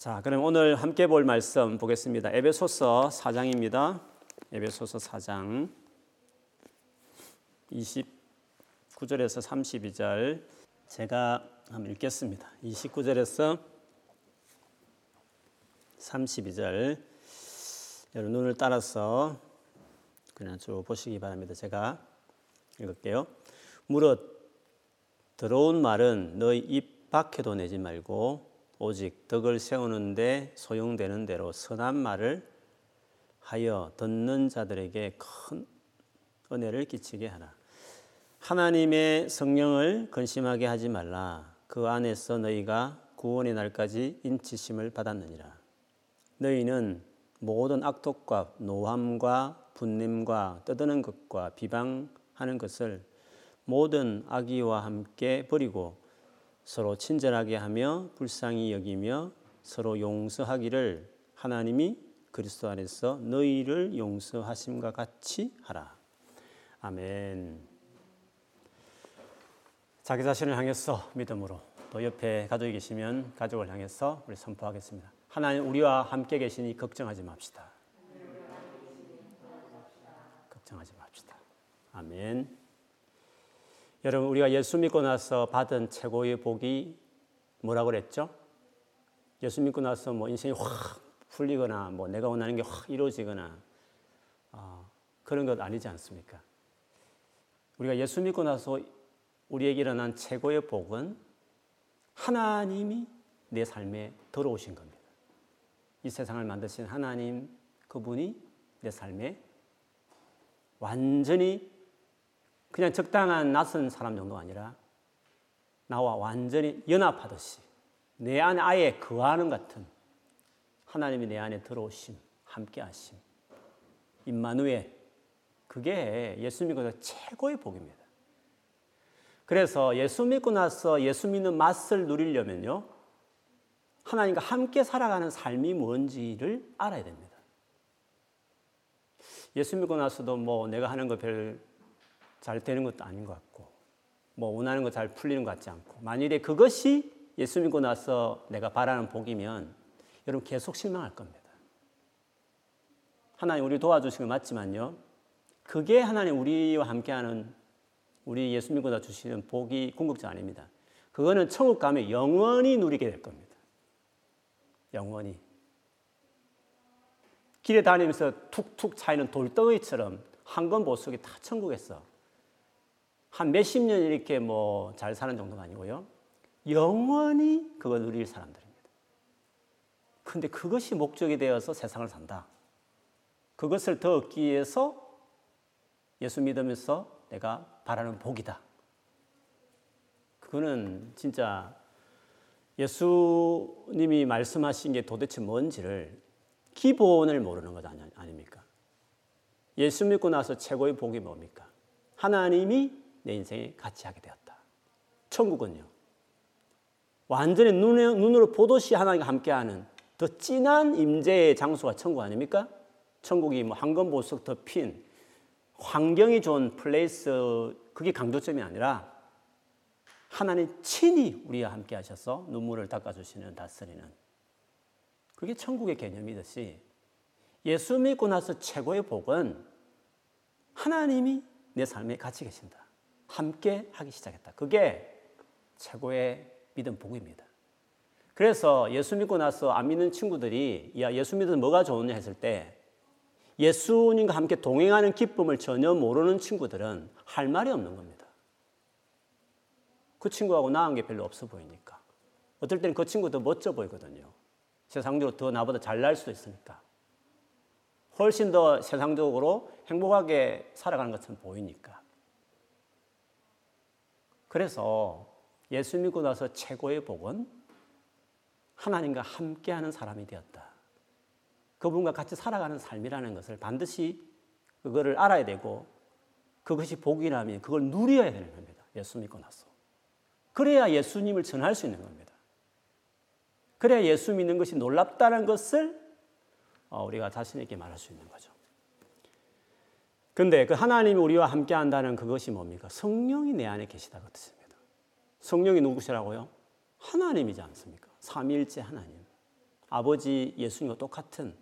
자, 그럼 오늘 함께 볼 말씀 보겠습니다. 에베소서 4장입니다. 에베소서 4장 29절에서 32절 제가 한번 읽겠습니다. 29절에서 32절 여러분 눈을 따라서 그냥 쭉 보시기 바랍니다. 제가 읽을게요. 무릇 들어온 말은 너희 입 밖에도 내지 말고 오직 덕을 세우는데 소용되는 대로 선한 말을 하여 듣는 자들에게 큰 은혜를 끼치게 하라. 하나님의 성령을 근심하게 하지 말라. 그 안에서 너희가 구원의 날까지 인치심을 받았느니라. 너희는 모든 악독과 노함과 분냄과 떠드는 것과 비방하는 것을 모든 악의와 함께 버리고 서로 친절하게 하며 불쌍히 여기며 서로 용서하기를 하나님이 그리스도 안에서 너희를 용서하심과 같이 하라. 아멘. 자기 자신을 향해서 믿음으로 또 옆에 가족이 계시면 가족을 향해서 우리 선포하겠습니다. 하나님 우리와 함께 계시니 걱정하지 맙시다. 걱정하지 맙시다. 아멘. 여러분 우리가 예수 믿고 나서 받은 최고의 복이 뭐라고 그랬죠? 예수 믿고 나서 뭐 인생이 확 풀리거나 뭐 내가 원하는 게 확 이루어지거나 어, 그런 것 아니지 않습니까? 우리가 예수 믿고 나서 우리에게 일어난 최고의 복은 하나님이 내 삶에 들어오신 겁니다. 이 세상을 만드신 하나님 그분이 내 삶에 완전히 그냥 적당한 낯선 사람 정도가 아니라 나와 완전히 연합하듯이 내 안에 아예 거하는 같은 하나님이 내 안에 들어오심, 함께하심, 임마누엘 그게 예수 믿고 나서 최고의 복입니다. 그래서 예수 믿고 나서 예수 믿는 맛을 누리려면요 하나님과 함께 살아가는 삶이 뭔지를 알아야 됩니다. 예수 믿고 나서도 뭐 내가 하는 거 별 잘 되는 것도 아닌 것 같고 뭐 원하는 거 잘 풀리는 것 같지 않고 만일에 그것이 예수 믿고 나서 내가 바라는 복이면 여러분 계속 실망할 겁니다. 하나님 우리 도와주신 거 맞지만요. 그게 하나님 우리와 함께하는 우리 예수 믿고 나 주시는 복이 궁극자 아닙니다. 그거는 천국 가면 영원히 누리게 될 겁니다. 영원히. 길에 다니면서 툭툭 차이는 돌덩이처럼 한건 보석이 다 천국에서 한 몇십 년 이렇게 뭐 잘 사는 정도가 아니고요. 영원히 그걸 누릴 사람들입니다. 근데 그것이 목적이 되어서 세상을 산다. 그것을 더 얻기 위해서 예수 믿으면서 내가 바라는 복이다. 그거는 진짜 예수님이 말씀하신 게 도대체 뭔지를 기본을 모르는 것 아닙니까? 예수 믿고 나서 최고의 복이 뭡니까? 하나님이 내 인생에 같이 하게 되었다. 천국은요. 완전히 눈으로 보듯이 하나님과 함께하는 더 진한 임재의 장소가 천국 아닙니까? 천국이 뭐 황금 보석 덮인 환경이 좋은 플레이스 그게 강조점이 아니라 하나님 친히 우리와 함께 하셔서 눈물을 닦아주시는 다스리는 그게 천국의 개념이듯이 예수 믿고 나서 최고의 복은 하나님이 내 삶에 같이 계신다. 함께 하기 시작했다. 그게 최고의 믿음 복입니다. 그래서 예수 믿고 나서 안 믿는 친구들이 야 예수 믿으면 뭐가 좋으냐 했을 때 예수님과 함께 동행하는 기쁨을 전혀 모르는 친구들은 할 말이 없는 겁니다. 그 친구하고 나은 게 별로 없어 보이니까. 어떨 때는 그 친구 더 멋져 보이거든요. 세상적으로 더 나보다 잘 날 수도 있으니까. 훨씬 더 세상적으로 행복하게 살아가는 것처럼 보이니까. 그래서 예수 믿고 나서 최고의 복은 하나님과 함께하는 사람이 되었다. 그분과 같이 살아가는 삶이라는 것을 반드시 그거를 알아야 되고 그것이 복이라면 그걸 누려야 되는 겁니다. 예수 믿고 나서. 그래야 예수님을 전할 수 있는 겁니다. 그래야 예수 믿는 것이 놀랍다는 것을 어, 우리가 자신에게 말할 수 있는 거죠. 근데 그 하나님이 우리와 함께 한다는 그것이 뭡니까? 성령이 내 안에 계시다고 뜻입니다. 성령이 누구시라고요? 하나님이지 않습니까? 삼일째 하나님. 아버지 예수님과 똑같은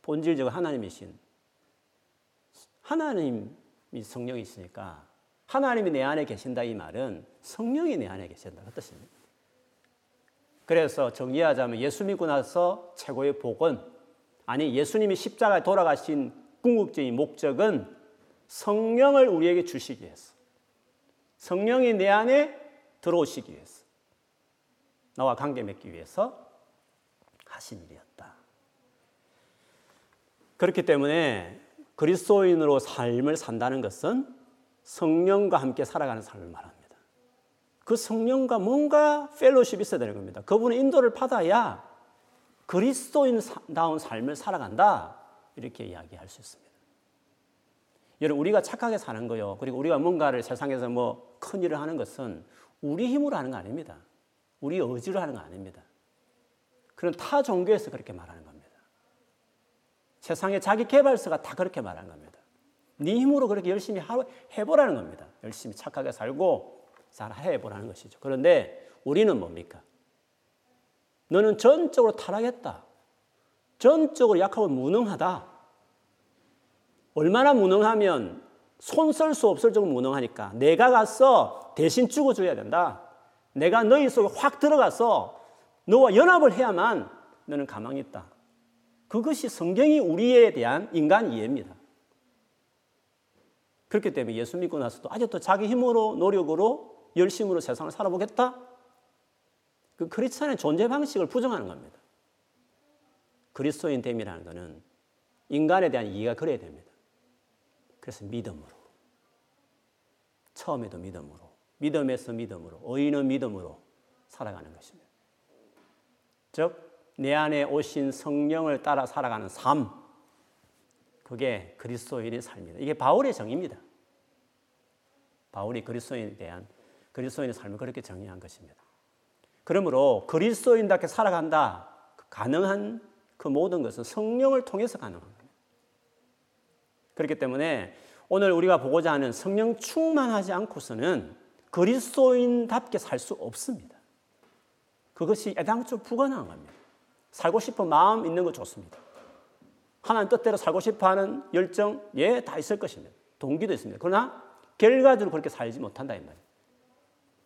본질적 하나님이신 하나님이 성령이 있으니까 하나님이 내 안에 계신다 이 말은 성령이 내 안에 계신다 그 뜻입니다. 그래서 정리하자면 예수 믿고 나서 최고의 복은 아니 예수님이 십자가에 돌아가신 궁극적인 목적은 성령을 우리에게 주시기 위해서 성령이 내 안에 들어오시기 위해서 나와 관계 맺기 위해서 하신 일이었다. 그렇기 때문에 그리스도인으로 삶을 산다는 것은 성령과 함께 살아가는 삶을 말합니다. 그 성령과 뭔가 펠로십이 있어야 되는 겁니다. 그분의 인도를 받아야 그리스도인다운 삶을 살아간다. 이렇게 이야기할 수 있습니다. 여러분, 우리가 착하게 사는 거요. 그리고 우리가 뭔가를 세상에서 뭐 큰 일을 하는 것은 우리 힘으로 하는 거 아닙니다. 우리 의지로 하는 거 아닙니다. 그런 타 종교에서 그렇게 말하는 겁니다. 세상의 자기 개발서가 다 그렇게 말하는 겁니다. 네 힘으로 그렇게 열심히 해보라는 겁니다. 열심히 착하게 살고 잘 해보라는 것이죠. 그런데 우리는 뭡니까? 너는 전적으로 타락했다. 전적으로 약하고 무능하다. 얼마나 무능하면 손 쓸 수 없을 정도 무능하니까 내가 가서 대신 죽어줘야 된다. 내가 너희 속에 확 들어가서 너와 연합을 해야만 너는 가망이 있다. 그것이 성경이 우리에 대한 인간 이해입니다. 그렇기 때문에 예수 믿고 나서도 아직도 자기 힘으로 노력으로 열심으로 세상을 살아보겠다? 그 크리스찬의 존재 방식을 부정하는 겁니다. 그리스도인 됨이라는 것은 인간에 대한 이해가 그래야 됩니다. 그래서 믿음으로. 처음에도 믿음으로. 믿음에서 믿음으로. 의인은 믿음으로 살아가는 것입니다. 즉, 내 안에 오신 성령을 따라 살아가는 삶. 그게 그리스도인의 삶입니다. 이게 바울의 정의입니다. 바울이 그리스도인에 대한 그리스도인의 삶을 그렇게 정의한 것입니다. 그러므로 그리스도인답게 살아간다. 가능한 그 모든 것은 성령을 통해서 가능한 겁니다. 그렇기 때문에 오늘 우리가 보고자 하는 성령 충만하지 않고서는 그리스도인답게 살 수 없습니다. 그것이 애당초 불가능한 겁니다. 살고 싶은 마음 있는 거 좋습니다. 하나님 뜻대로 살고 싶어 하는 열정, 예, 다 있을 것입니다. 동기도 있습니다. 그러나 결과적으로 그렇게 살지 못한다.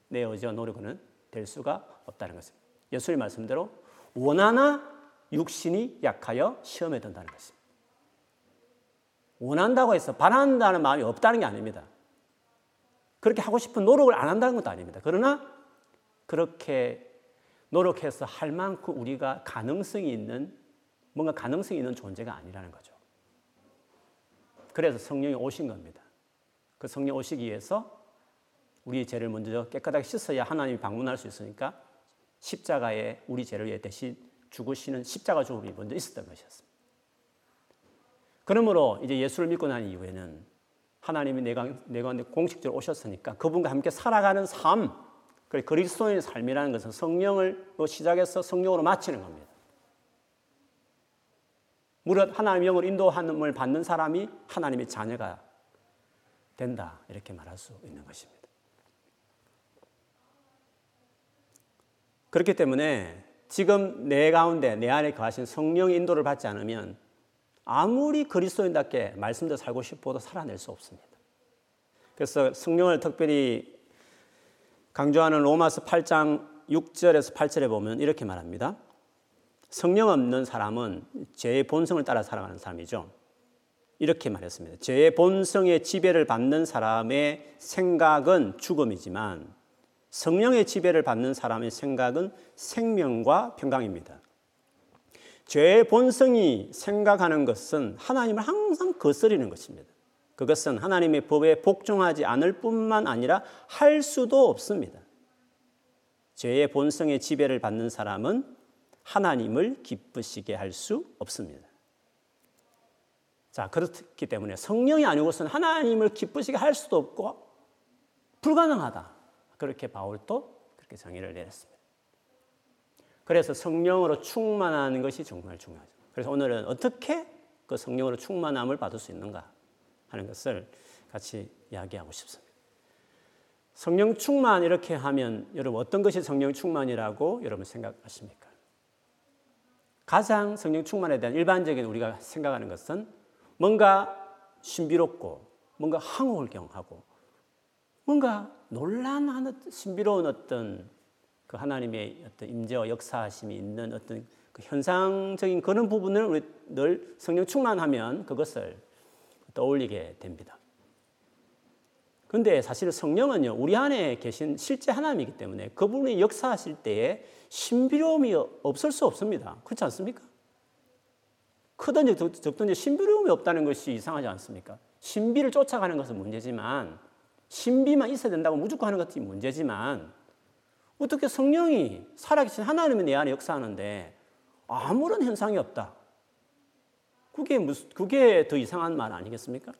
내 의지와 노력은 될 수가 없다는 것입니다. 예수님 말씀대로 원하나 육신이 약하여 시험에 든다는 것입니다. 원한다고 해서 바란다는 마음이 없다는 게 아닙니다. 그렇게 하고 싶은 노력을 안 한다는 것도 아닙니다. 그러나 그렇게 노력해서 할 만큼 우리가 가능성이 있는 뭔가 가능성이 있는 존재가 아니라는 거죠. 그래서 성령이 오신 겁니다. 그 성령 오시기 위해서 우리 죄를 먼저 깨끗하게 씻어야 하나님이 방문할 수 있으니까 십자가에 우리 죄를 대신 죽으시는 십자가 죽음이 먼저 있었던 것이었습니다. 그러므로 이제 예수를 믿고 난 이후에는 하나님이 내 가운데 공식적으로 오셨으니까 그분과 함께 살아가는 삶, 그리스도인의 삶이라는 것은 성령을 시작해서 성령으로 마치는 겁니다. 무릇 하나님의 영을 인도함을 받는 사람이 하나님의 자녀가 된다. 이렇게 말할 수 있는 것입니다. 그렇기 때문에 지금 내 가운데 내 안에 거하신 성령의 인도를 받지 않으면 아무리 그리스도인답게 말씀대로 살고 싶어도 살아낼 수 없습니다. 그래서 성령을 특별히 강조하는 로마서 8장 6절에서 8절에 보면 이렇게 말합니다. 성령 없는 사람은 죄의 본성을 따라 살아가는 사람이죠. 이렇게 말했습니다. 죄의 본성의 지배를 받는 사람의 생각은 죽음이지만 성령의 지배를 받는 사람의 생각은 생명과 평강입니다. 죄의 본성이 생각하는 것은 하나님을 항상 거스리는 것입니다. 그것은 하나님의 법에 복종하지 않을 뿐만 아니라 할 수도 없습니다. 죄의 본성의 지배를 받는 사람은 하나님을 기쁘시게 할 수 없습니다. 자, 그렇기 때문에 성령이 아니고서는 하나님을 기쁘시게 할 수도 없고 불가능하다. 그렇게 바울도 그렇게 정의를 내렸습니다. 그래서 성령으로 충만하는 것이 정말 중요하죠. 그래서 오늘은 어떻게 그 성령으로 충만함을 받을 수 있는가 하는 것을 같이 이야기하고 싶습니다. 성령 충만 이렇게 하면 여러분 어떤 것이 성령 충만이라고 여러분 생각하십니까? 가장 성령 충만에 대한 일반적인 우리가 생각하는 것은 뭔가 신비롭고 뭔가 항옥을 경하고 뭔가 논란한 신비로운 어떤 그 하나님의 어떤 임재와 역사하심이 있는 어떤 그 현상적인 그런 부분을 우리 늘 성령 충만하면 그것을 떠올리게 됩니다. 근데 사실 성령은요, 우리 안에 계신 실제 하나님이기 때문에 그분이 역사하실 때에 신비로움이 없을 수 없습니다. 그렇지 않습니까? 크든지 적든지 신비로움이 없다는 것이 이상하지 않습니까? 신비를 쫓아가는 것은 문제지만, 신비만 있어야 된다고 무조건 하는 것이 문제지만, 어떻게 성령이 살아계신 하나님이 내 안에 역사하는데 아무런 현상이 없다. 그게 무슨, 그게 더 이상한 말 아니겠습니까?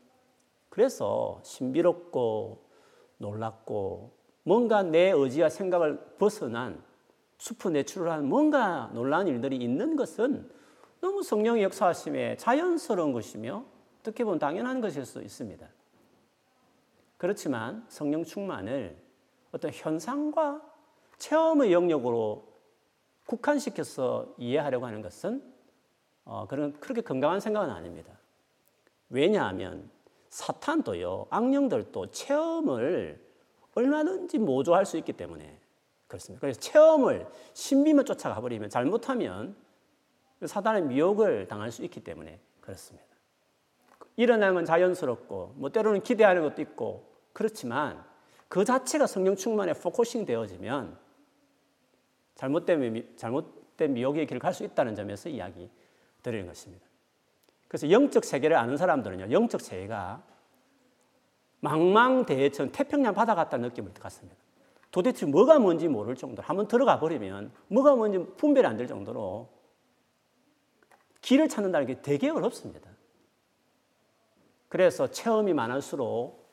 그래서 신비롭고 놀랍고 뭔가 내 의지와 생각을 벗어난 슈퍼내추럴한 뭔가 놀라운 일들이 있는 것은 너무 성령의 역사하심에 자연스러운 것이며 어떻게 보면 당연한 것일 수 있습니다. 그렇지만 성령 충만을 어떤 현상과 체험의 영역으로 국한시켜서 이해하려고 하는 것은 어, 그런 그렇게 건강한 생각은 아닙니다. 왜냐하면 사탄도요, 악령들도 체험을 얼마든지 모조할 수 있기 때문에 그렇습니다. 그래서 체험을 신비만 쫓아가 버리면 잘못하면 사단의 미혹을 당할 수 있기 때문에 그렇습니다. 일어나는 건 자연스럽고 뭐 때로는 기대하는 것도 있고 그렇지만 그 자체가 성령 충만에 focusing 되어지면 잘못된, 잘못된 미혹의 길을 갈 수 있다는 점에서 이야기 드리는 것입니다. 그래서 영적 세계를 아는 사람들은요, 영적 세계가 망망대해처럼 태평양 바다 같다는 느낌을 갖습니다. 도대체 뭐가 뭔지 모를 정도로 한번 들어가 버리면 뭐가 뭔지 분별이 안 될 정도로 길을 찾는다는 게 되게 어렵습니다. 그래서 체험이 많을수록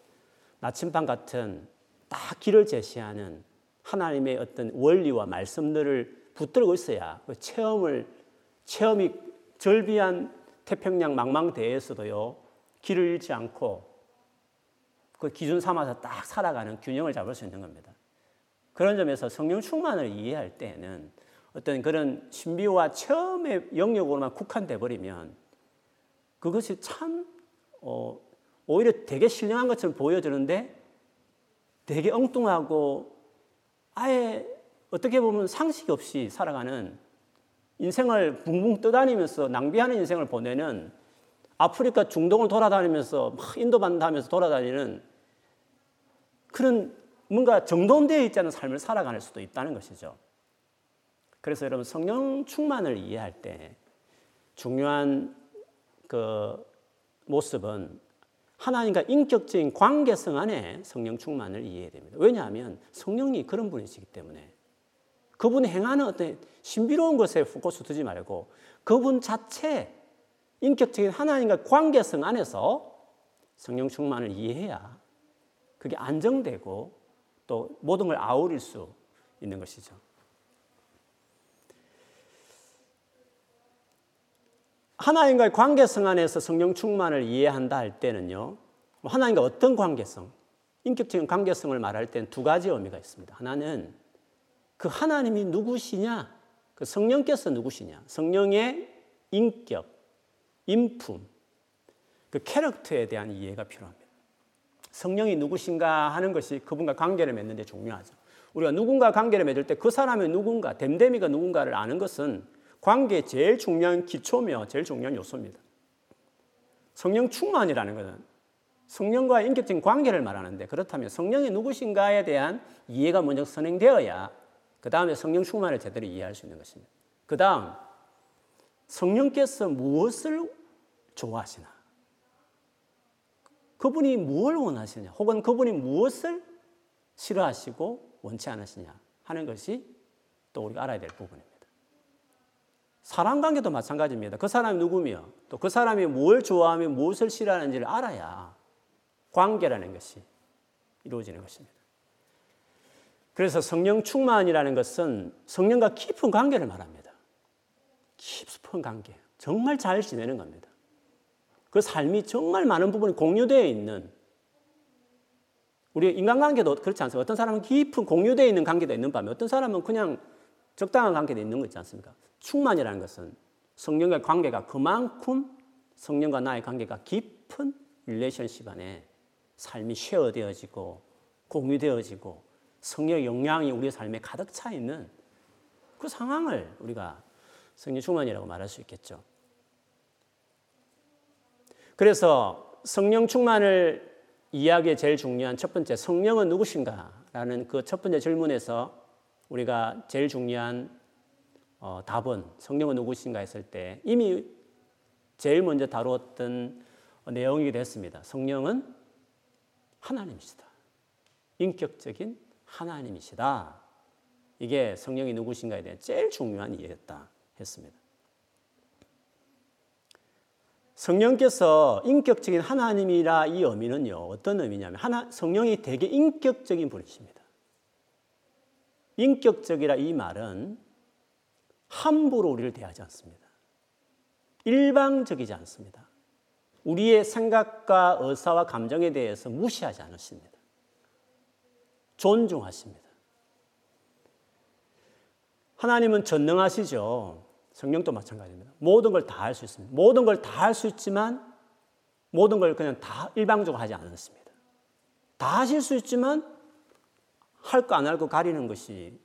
나침반 같은 딱 길을 제시하는 하나님의 어떤 원리와 말씀들을 붙들고 있어야 그 체험을 체험이 절비한 태평양 망망대해에서도요 길을 잃지 않고 그 기준 삼아서 딱 살아가는 균형을 잡을 수 있는 겁니다. 그런 점에서 성령 충만을 이해할 때는 어떤 그런 신비와 체험의 영역으로만 국한돼 버리면 그것이 참 어, 오히려 되게 신령한 것처럼 보여지는데 되게 엉뚱하고 아예 어떻게 보면 상식 없이 살아가는 인생을 붕붕 떠다니면서 낭비하는 인생을 보내는 아프리카 중동을 돌아다니면서 막 인도 반다하면서 돌아다니는 그런 뭔가 정돈되어 있지 않은 삶을 살아가는 수도 있다는 것이죠. 그래서 여러분 성령 충만을 이해할 때 중요한 그 모습은 하나님과 인격적인 관계성 안에 성령 충만을 이해해야 됩니다. 왜냐하면 성령이 그런 분이시기 때문에 그분이 행하는 어떤 신비로운 것에 포커스 두지 말고 그분 자체 인격적인 하나님과 관계성 안에서 성령 충만을 이해해야 그게 안정되고 또 모든 걸 아우릴 수 있는 것이죠. 하나님과의 관계성 안에서 성령 충만을 이해한다 할 때는요, 하나님과 어떤 관계성, 인격적인 관계성을 말할 때는 두 가지 의미가 있습니다. 하나는 그 하나님이 누구시냐? 그 성령께서 누구시냐? 성령의 인격, 인품, 그 캐릭터에 대한 이해가 필요합니다. 성령이 누구신가 하는 것이 그분과 관계를 맺는 데 중요하죠. 우리가 누군가 관계를 맺을 때 그 사람의 누군가, 댐댐이가 누군가를 아는 것은 관계의 제일 중요한 기초며 제일 중요한 요소입니다. 성령 충만이라는 것은 성령과의 인격적인 관계를 말하는데 그렇다면 성령이 누구신가에 대한 이해가 먼저 선행되어야 그 다음에 성령 충만을 제대로 이해할 수 있는 것입니다. 그 다음, 성령께서 무엇을 좋아하시나? 그분이 무엇을 원하시냐? 혹은 그분이 무엇을 싫어하시고 원치 않으시냐? 하는 것이 또 우리가 알아야 될 부분입니다. 사람 관계도 마찬가지입니다. 그 사람이 누구며 또 그 사람이 뭘 좋아하며 무엇을 싫어하는지를 알아야 관계라는 것이 이루어지는 것입니다. 그래서 성령 충만이라는 것은 성령과 깊은 관계를 말합니다. 깊은 관계. 정말 잘 지내는 겁니다. 그 삶이 정말 많은 부분이 공유되어 있는 우리 인간관계도 그렇지 않습니까? 어떤 사람은 깊은 공유되어 있는 관계도 있는 반면 어떤 사람은 그냥 적당한 관계도 있는 거 있지 않습니까? 충만이라는 것은 성령과의 관계가 그만큼 성령과 나의 관계가 깊은 릴레이션십 안에 삶이 쉐어되어지고 공유되어지고 성령의 영향이 우리의 삶에 가득 차 있는 그 상황을 우리가 성령 충만이라고 말할 수 있겠죠. 그래서 성령 충만을 이야기의 제일 중요한 첫 번째 성령은 누구신가 라는 그 첫 번째 질문에서 우리가 제일 중요한 어, 답은 성령은 누구신가 했을 때 이미 제일 먼저 다루었던 내용이 됐습니다. 성령은 하나님이시다. 인격적인 하나님이시다. 이게 성령이 누구신가에 대한 제일 중요한 이해였다 했습니다. 성령께서 인격적인 하나님이라 이 의미는요, 어떤 의미냐면, 하나, 성령이 되게 인격적인 분이십니다. 인격적이라 이 말은 함부로 우리를 대하지 않습니다. 일방적이지 않습니다. 우리의 생각과 의사와 감정에 대해서 무시하지 않으십니다. 존중하십니다. 하나님은 전능하시죠. 성령도 마찬가지입니다. 모든 걸 다 할 수 있습니다. 모든 걸 다 할 수 있지만 모든 걸 그냥 다 일방적으로 하지 않았습니다. 다 하실 수 있지만 할 거 안 할 거 가리는 것이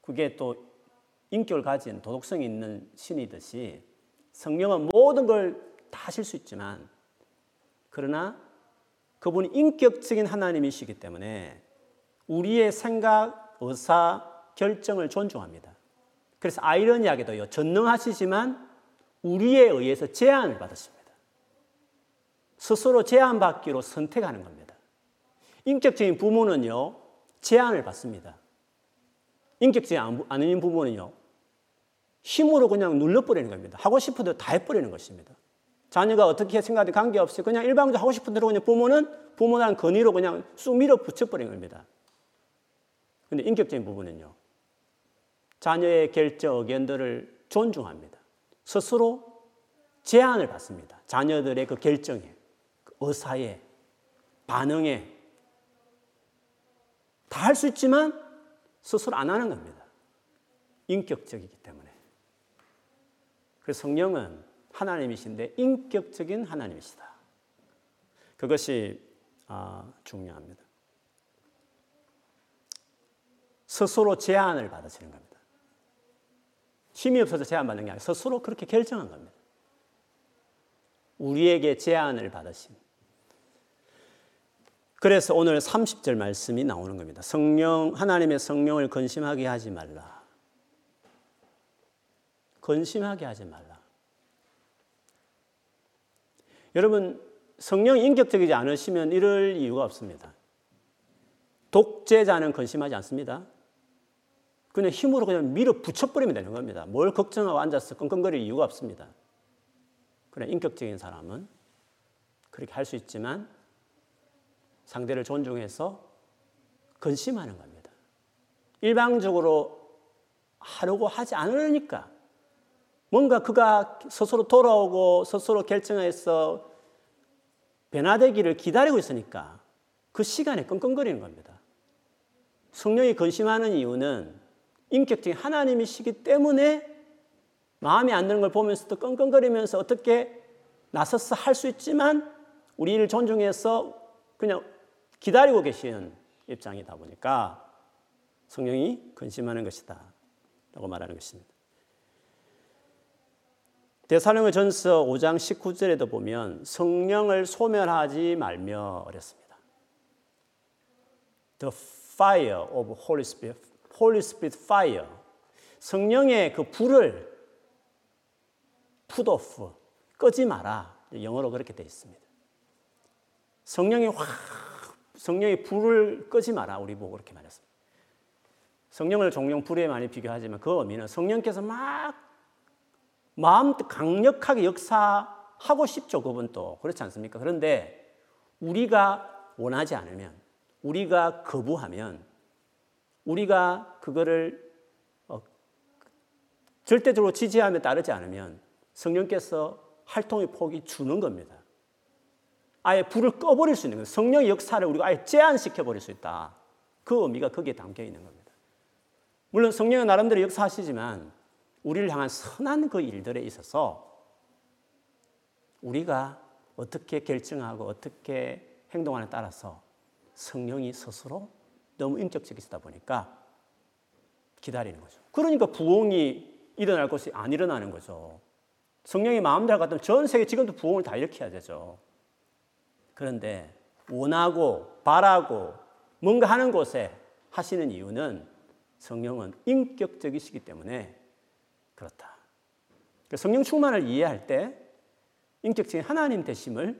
그게 또 인격을 가진 도덕성이 있는 신이듯이 성령은 모든 걸 다 하실 수 있지만 그러나 그분이 인격적인 하나님이시기 때문에 우리의 생각, 의사, 결정을 존중합니다. 그래서 아이러니하게도요, 전능하시지만 우리에 의해서 제한을 받으십니다. 스스로 제한받기로 선택하는 겁니다. 인격적인 부모는요, 제한을 받습니다. 인격적이 아닌 부모는요, 힘으로 그냥 눌러버리는 겁니다. 하고 싶은 대로 다 해버리는 것입니다. 자녀가 어떻게 생각하든 관계없이 그냥 일방적으로 하고 싶은 대로 그냥 부모는 부모라는 건의로 그냥 쑥 밀어 붙여버리는 겁니다. 근데 인격적인 부분은요, 자녀의 결정 의견들을 존중합니다. 스스로 제안을 받습니다. 자녀들의 그 결정에, 그 의사에, 반응에 다 할 수 있지만 스스로 안 하는 겁니다. 인격적이기 때문에. 그래서 성령은 하나님이신데 인격적인 하나님이시다. 그것이 아, 중요합니다. 스스로 제안을 받으시는 겁니다. 힘이 없어서 제안받는 게 아니라 스스로 그렇게 결정한 겁니다. 우리에게 제안을 받으신. 그래서 오늘 30절 말씀이 나오는 겁니다. 성령, 하나님의 성령을 근심하게 하지 말라. 근심하게 하지 말라. 여러분, 성령이 인격적이지 않으시면 이럴 이유가 없습니다. 독재자는 근심하지 않습니다. 그냥 힘으로 그냥 밀어 붙여버리면 되는 겁니다. 뭘 걱정하고 앉아서 끙끙거릴 이유가 없습니다. 그래, 인격적인 사람은 그렇게 할 수 있지만 상대를 존중해서 근심하는 겁니다. 일방적으로 하려고 하지 않으니까 뭔가 그가 스스로 돌아오고 스스로 결정해서 변화되기를 기다리고 있으니까 그 시간에 끙끙거리는 겁니다. 성령이 근심하는 이유는 인격적인 하나님이시기 때문에 마음에 안 드는 걸 보면서도 끙끙거리면서 어떻게 나서서 할 수 있지만 우리를 존중해서 그냥 기다리고 계시는 입장이다 보니까 성령이 근심하는 것이다. 라고 말하는 것입니다. 대사령의 전서 5장 19절에도 보면 성령을 소멸하지 말며 어렸습니다. The fire of Holy Spirit Holy Spirit fire. 성령의 그 불을 put off, 끄지 마라. 영어로 그렇게 되어 있습니다. 성령이 확, 성령의 불을 끄지 마라. 우리 보고 그렇게 말했습니다. 성령을 종종 불에 많이 비교하지만 그 의미는 성령께서 막 마음 강력하게 역사하고 싶죠. 그분도. 그렇지 않습니까? 그런데 우리가 원하지 않으면, 우리가 거부하면 우리가 그거를 어, 절대적으로 지지하며 따르지 않으면 성령께서 활동의 폭이 주는 겁니다. 아예 불을 꺼버릴 수 있는 거예요. 성령의 역사를 우리가 아예 제한시켜 버릴 수 있다. 그 의미가 거기에 담겨 있는 겁니다. 물론 성령은 나름대로 역사하시지만 우리를 향한 선한 그 일들에 있어서 우리가 어떻게 결정하고 어떻게 행동하는 따라서 성령이 스스로 너무 인격적이시다 보니까 기다리는 거죠. 그러니까 부흥이 일어날 것이 안 일어나는 거죠. 성령이 마음대로 같으면 전 세계 지금도 부흥을 다 일으켜야 되죠. 그런데 원하고 바라고 뭔가 하는 곳에 하시는 이유는 성령은 인격적이시기 때문에 그렇다. 그러니까 성령 충만을 이해할 때 인격적인 하나님 되심을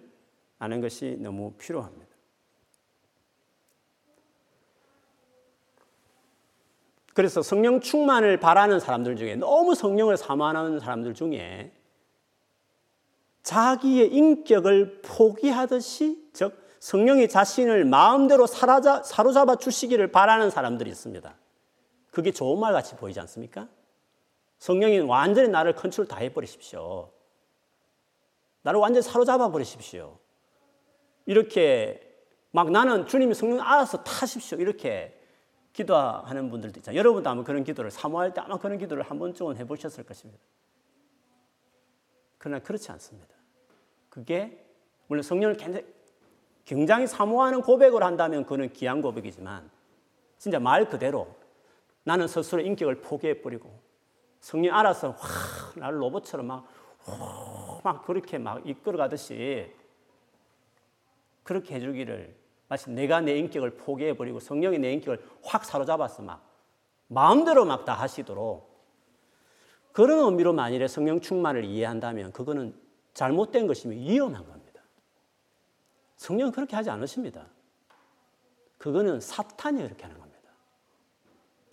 아는 것이 너무 필요합니다. 그래서 성령 충만을 바라는 사람들 중에 너무 성령을 사모하는 사람들 중에 자기의 인격을 포기하듯이 즉 성령이 자신을 마음대로 사로잡아 주시기를 바라는 사람들이 있습니다. 그게 좋은 말 같이 보이지 않습니까? 성령이 완전히 나를 컨트롤 다 해버리십시오. 나를 완전히 사로잡아 버리십시오. 이렇게 막 나는 주님이 성령 알아서 타십시오. 이렇게 기도하는 분들도 있잖아요. 여러분도 아마 그런 기도를 사모할 때 아마 그런 기도를 한 번쯤은 해보셨을 것입니다. 그러나 그렇지 않습니다. 그게 물론 성령을 굉장히 사모하는 고백을 한다면 그는 귀한 고백이지만 진짜 말 그대로 나는 스스로 인격을 포기해버리고 성령 알아서 확 나를 로봇처럼 막, 막 그렇게 막 이끌어가듯이 그렇게 해주기를 마치 내가 내 인격을 포기해버리고 성령이 내 인격을 확 사로잡아서 막 마음대로 막 다 하시도록 그런 의미로 만일에 성령 충만을 이해한다면 그거는 잘못된 것이며 위험한 겁니다. 성령은 그렇게 하지 않으십니다. 그거는 사탄이 그렇게 하는 겁니다.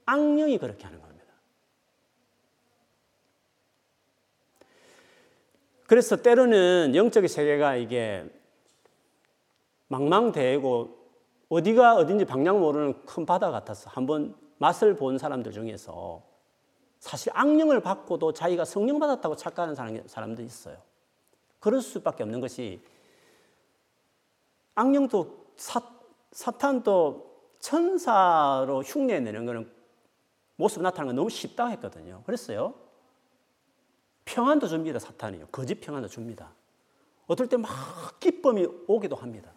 악령이 그렇게 하는 겁니다. 그래서 때로는 영적인 세계가 이게 망망대해고 어디가 어딘지 방향 모르는 큰 바다 같아서 한번 맛을 본 사람들 중에서 사실 악령을 받고도 자기가 성령 받았다고 착각하는 사람도 있어요. 그럴 수밖에 없는 것이 악령도 사, 사탄도 천사로 흉내 내는 것은 모습 나타나는 건 너무 쉽다 했거든요. 그랬어요. 평안도 줍니다, 사탄이요. 거짓 평안도 줍니다. 어떨 때 막 기쁨이 오기도 합니다.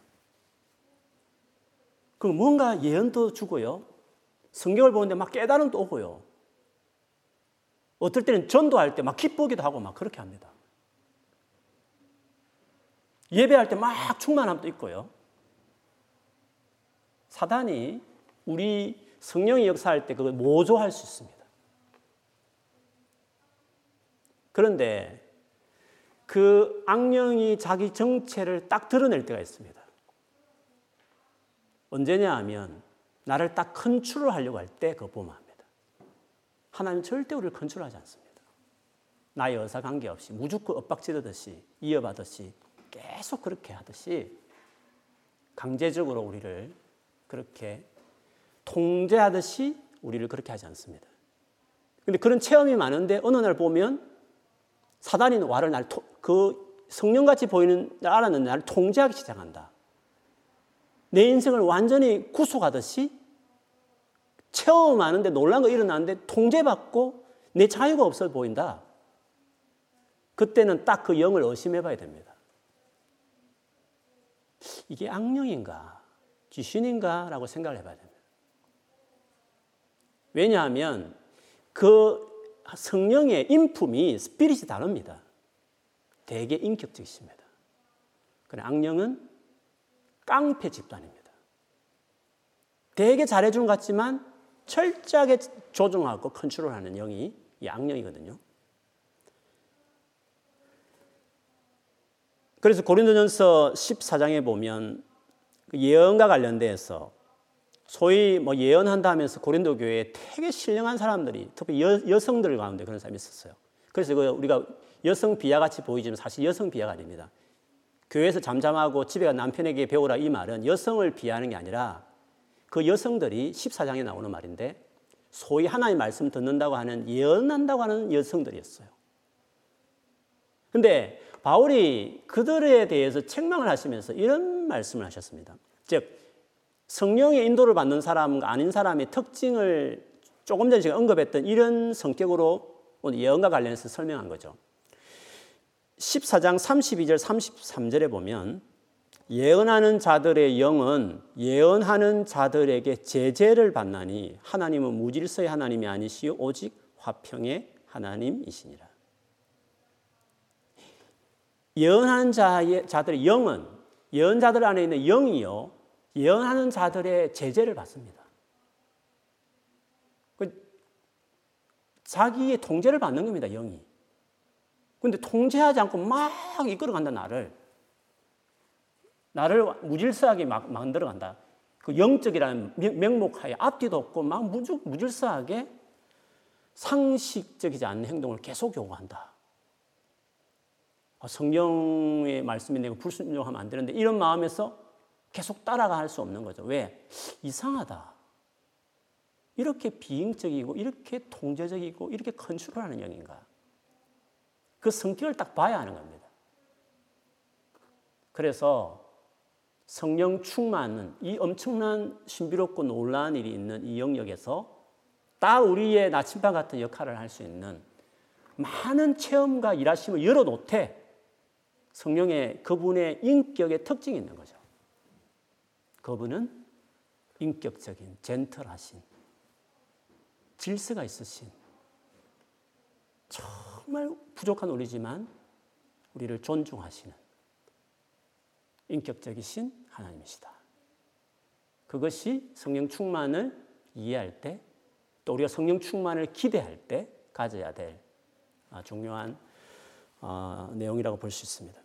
그 뭔가 예언도 주고요. 성경을 보는데 막 깨달음도 오고요. 어떨 때는 전도할 때 막 기쁘기도 하고 막 그렇게 합니다. 예배할 때 막 충만함도 있고요. 사단이 우리 성령이 역사할 때 그걸 모조할 수 있습니다. 그런데 그 악령이 자기 정체를 딱 드러낼 때가 있습니다. 언제냐 하면 나를 딱 컨트롤 하려고 할 때 그거 보면 합니다. 하나님 절대 우리를 컨트롤하지 않습니다. 나의 의사 관계없이 무조건 엇박지르듯이 이어받듯이 계속 그렇게 하듯이 강제적으로 우리를 그렇게 통제하듯이 우리를 그렇게 하지 않습니다. 근데 그런 체험이 많은데 어느 날 보면 사단이 와를 날, 그 성령같이 보이는 알았는 나를 통제하기 시작한다. 내 인생을 완전히 구속하듯이 체험하는데 놀란 거 일어나는데 통제받고 내 자유가 없어 보인다. 그때는 딱 그 영을 의심해 봐야 됩니다. 이게 악령인가? 귀신인가? 라고 생각을 해 봐야 됩니다. 왜냐하면 그 성령의 인품이 스피릿이 다릅니다. 되게 인격적이십니다. 그래 악령은 깡패 집단입니다. 되게 잘해주는 것 같지만 철저하게 조종하고 컨트롤하는 영이 이 악령이거든요. 그래서 고린도전서 14장에 보면 그 예언과 관련돼서 소위 뭐 예언한다 하면서 고린도 교회에 되게 신령한 사람들이 특히 여, 여성들 가운데 그런 사람이 있었어요. 그래서 그 우리가 여성 비하 같이 보이지만 사실 여성 비하가 아닙니다. 교회에서 잠잠하고 집에 가 남편에게 배우라 이 말은 여성을 비하는 게 아니라 그 여성들이 14장에 나오는 말인데 소위 하나님 말씀 듣는다고 하는 예언한다고 하는 여성들이었어요. 근데 바울이 그들에 대해서 책망을 하시면서 이런 말씀을 하셨습니다. 즉, 성령의 인도를 받는 사람과 아닌 사람의 특징을 조금 전에 제가 언급했던 이런 성격으로 오늘 예언과 관련해서 설명한 거죠. 14장 32절 33절에 보면 예언하는 자들의 영은 예언하는 자들에게 제재를 받나니 하나님은 무질서의 하나님이 아니시요 오직 화평의 하나님이시니라. 예언하는 자의 자들의 영은 예언자들 안에 있는 영이요 예언하는 자들의 제재를 받습니다. 그 자기의 통제를 받는 겁니다, 영이. 근데 통제하지 않고 막 이끌어 간다, 나를. 나를 무질서하게 막 만들어 간다. 그 영적이라는 명목하에 앞뒤도 없고 막 무질서하게 상식적이지 않은 행동을 계속 요구한다. 아, 성령의 말씀이 내가 불순종하면 안 되는데 이런 마음에서 계속 따라갈 수 없는 거죠. 왜? 이상하다. 이렇게 비인적이고 이렇게 통제적이고 이렇게 컨트롤하는 영인가? 그 성격을 딱 봐야 하는 겁니다. 그래서 성령 충만은 이 엄청난 신비롭고 놀라운 일이 있는 이 영역에서 딱 우리의 나침반 같은 역할을 할 수 있는 많은 체험과 일하심을 열어놓되 성령의 그분의 인격의 특징이 있는 거죠. 그분은 인격적인 젠틀하신 질서가 있으신 정말 부족한 우리지만 우리를 존중하시는 인격적이신 하나님이시다. 그것이 성령 충만을 이해할 때, 또 우리가 성령 충만을 기대할 때 가져야 될 아, 중요한 어, 내용이라고 볼 수 있습니다.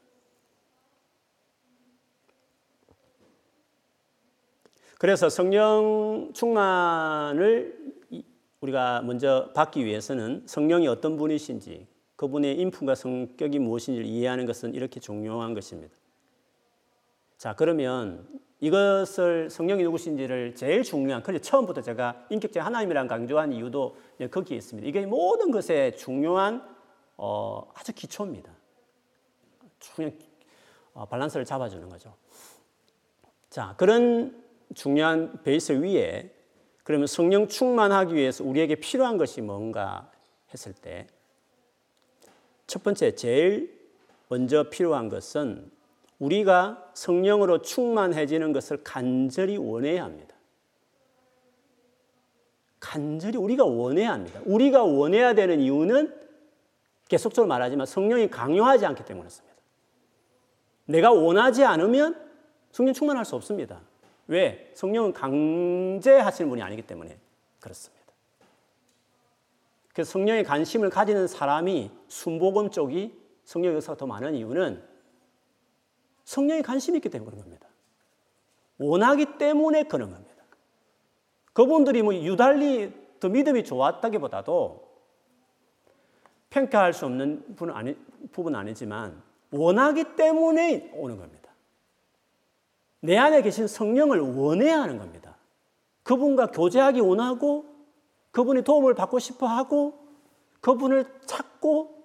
그래서 성령 충만을 우리가 먼저 받기 위해서는 성령이 어떤 분이신지 그분의 인품과 성격이 무엇인지를 이해하는 것은 이렇게 중요한 것입니다. 자, 그러면 이것을 성령이 누구신지를 제일 중요한, 그래 처음부터 제가 인격적 하나님이라는 강조한 이유도 거기에 있습니다. 이게 모든 것에 중요한 어, 아주 기초입니다. 그냥 어, 밸런스를 잡아주는 거죠. 자, 그런 중요한 베이스 위에 그러면 성령 충만하기 위해서 우리에게 필요한 것이 뭔가 했을 때 첫 번째 제일 먼저 필요한 것은 우리가 성령으로 충만해지는 것을 간절히 원해야 합니다. 간절히 우리가 원해야 합니다. 우리가 원해야 되는 이유는 계속적으로 말하지만 성령이 강요하지 않기 때문이었습니다. 내가 원하지 않으면 성령 충만할 수 없습니다. 왜? 성령은 강제하시는 분이 아니기 때문에 그렇습니다. 그래서 성령의 관심을 가지는 사람이 순복음 쪽이 성령의 역사가 더 많은 이유는 성령의 관심이 있기 때문에 그런 겁니다. 원하기 때문에 그런 겁니다. 그분들이 뭐 유달리 더 믿음이 좋았다기보다도 평가할 수 없는 부분은 아니지만 원하기 때문에 오는 겁니다. 내 안에 계신 성령을 원해야 하는 겁니다. 그분과 교제하기 원하고 그분의 도움을 받고 싶어 하고 그분을 찾고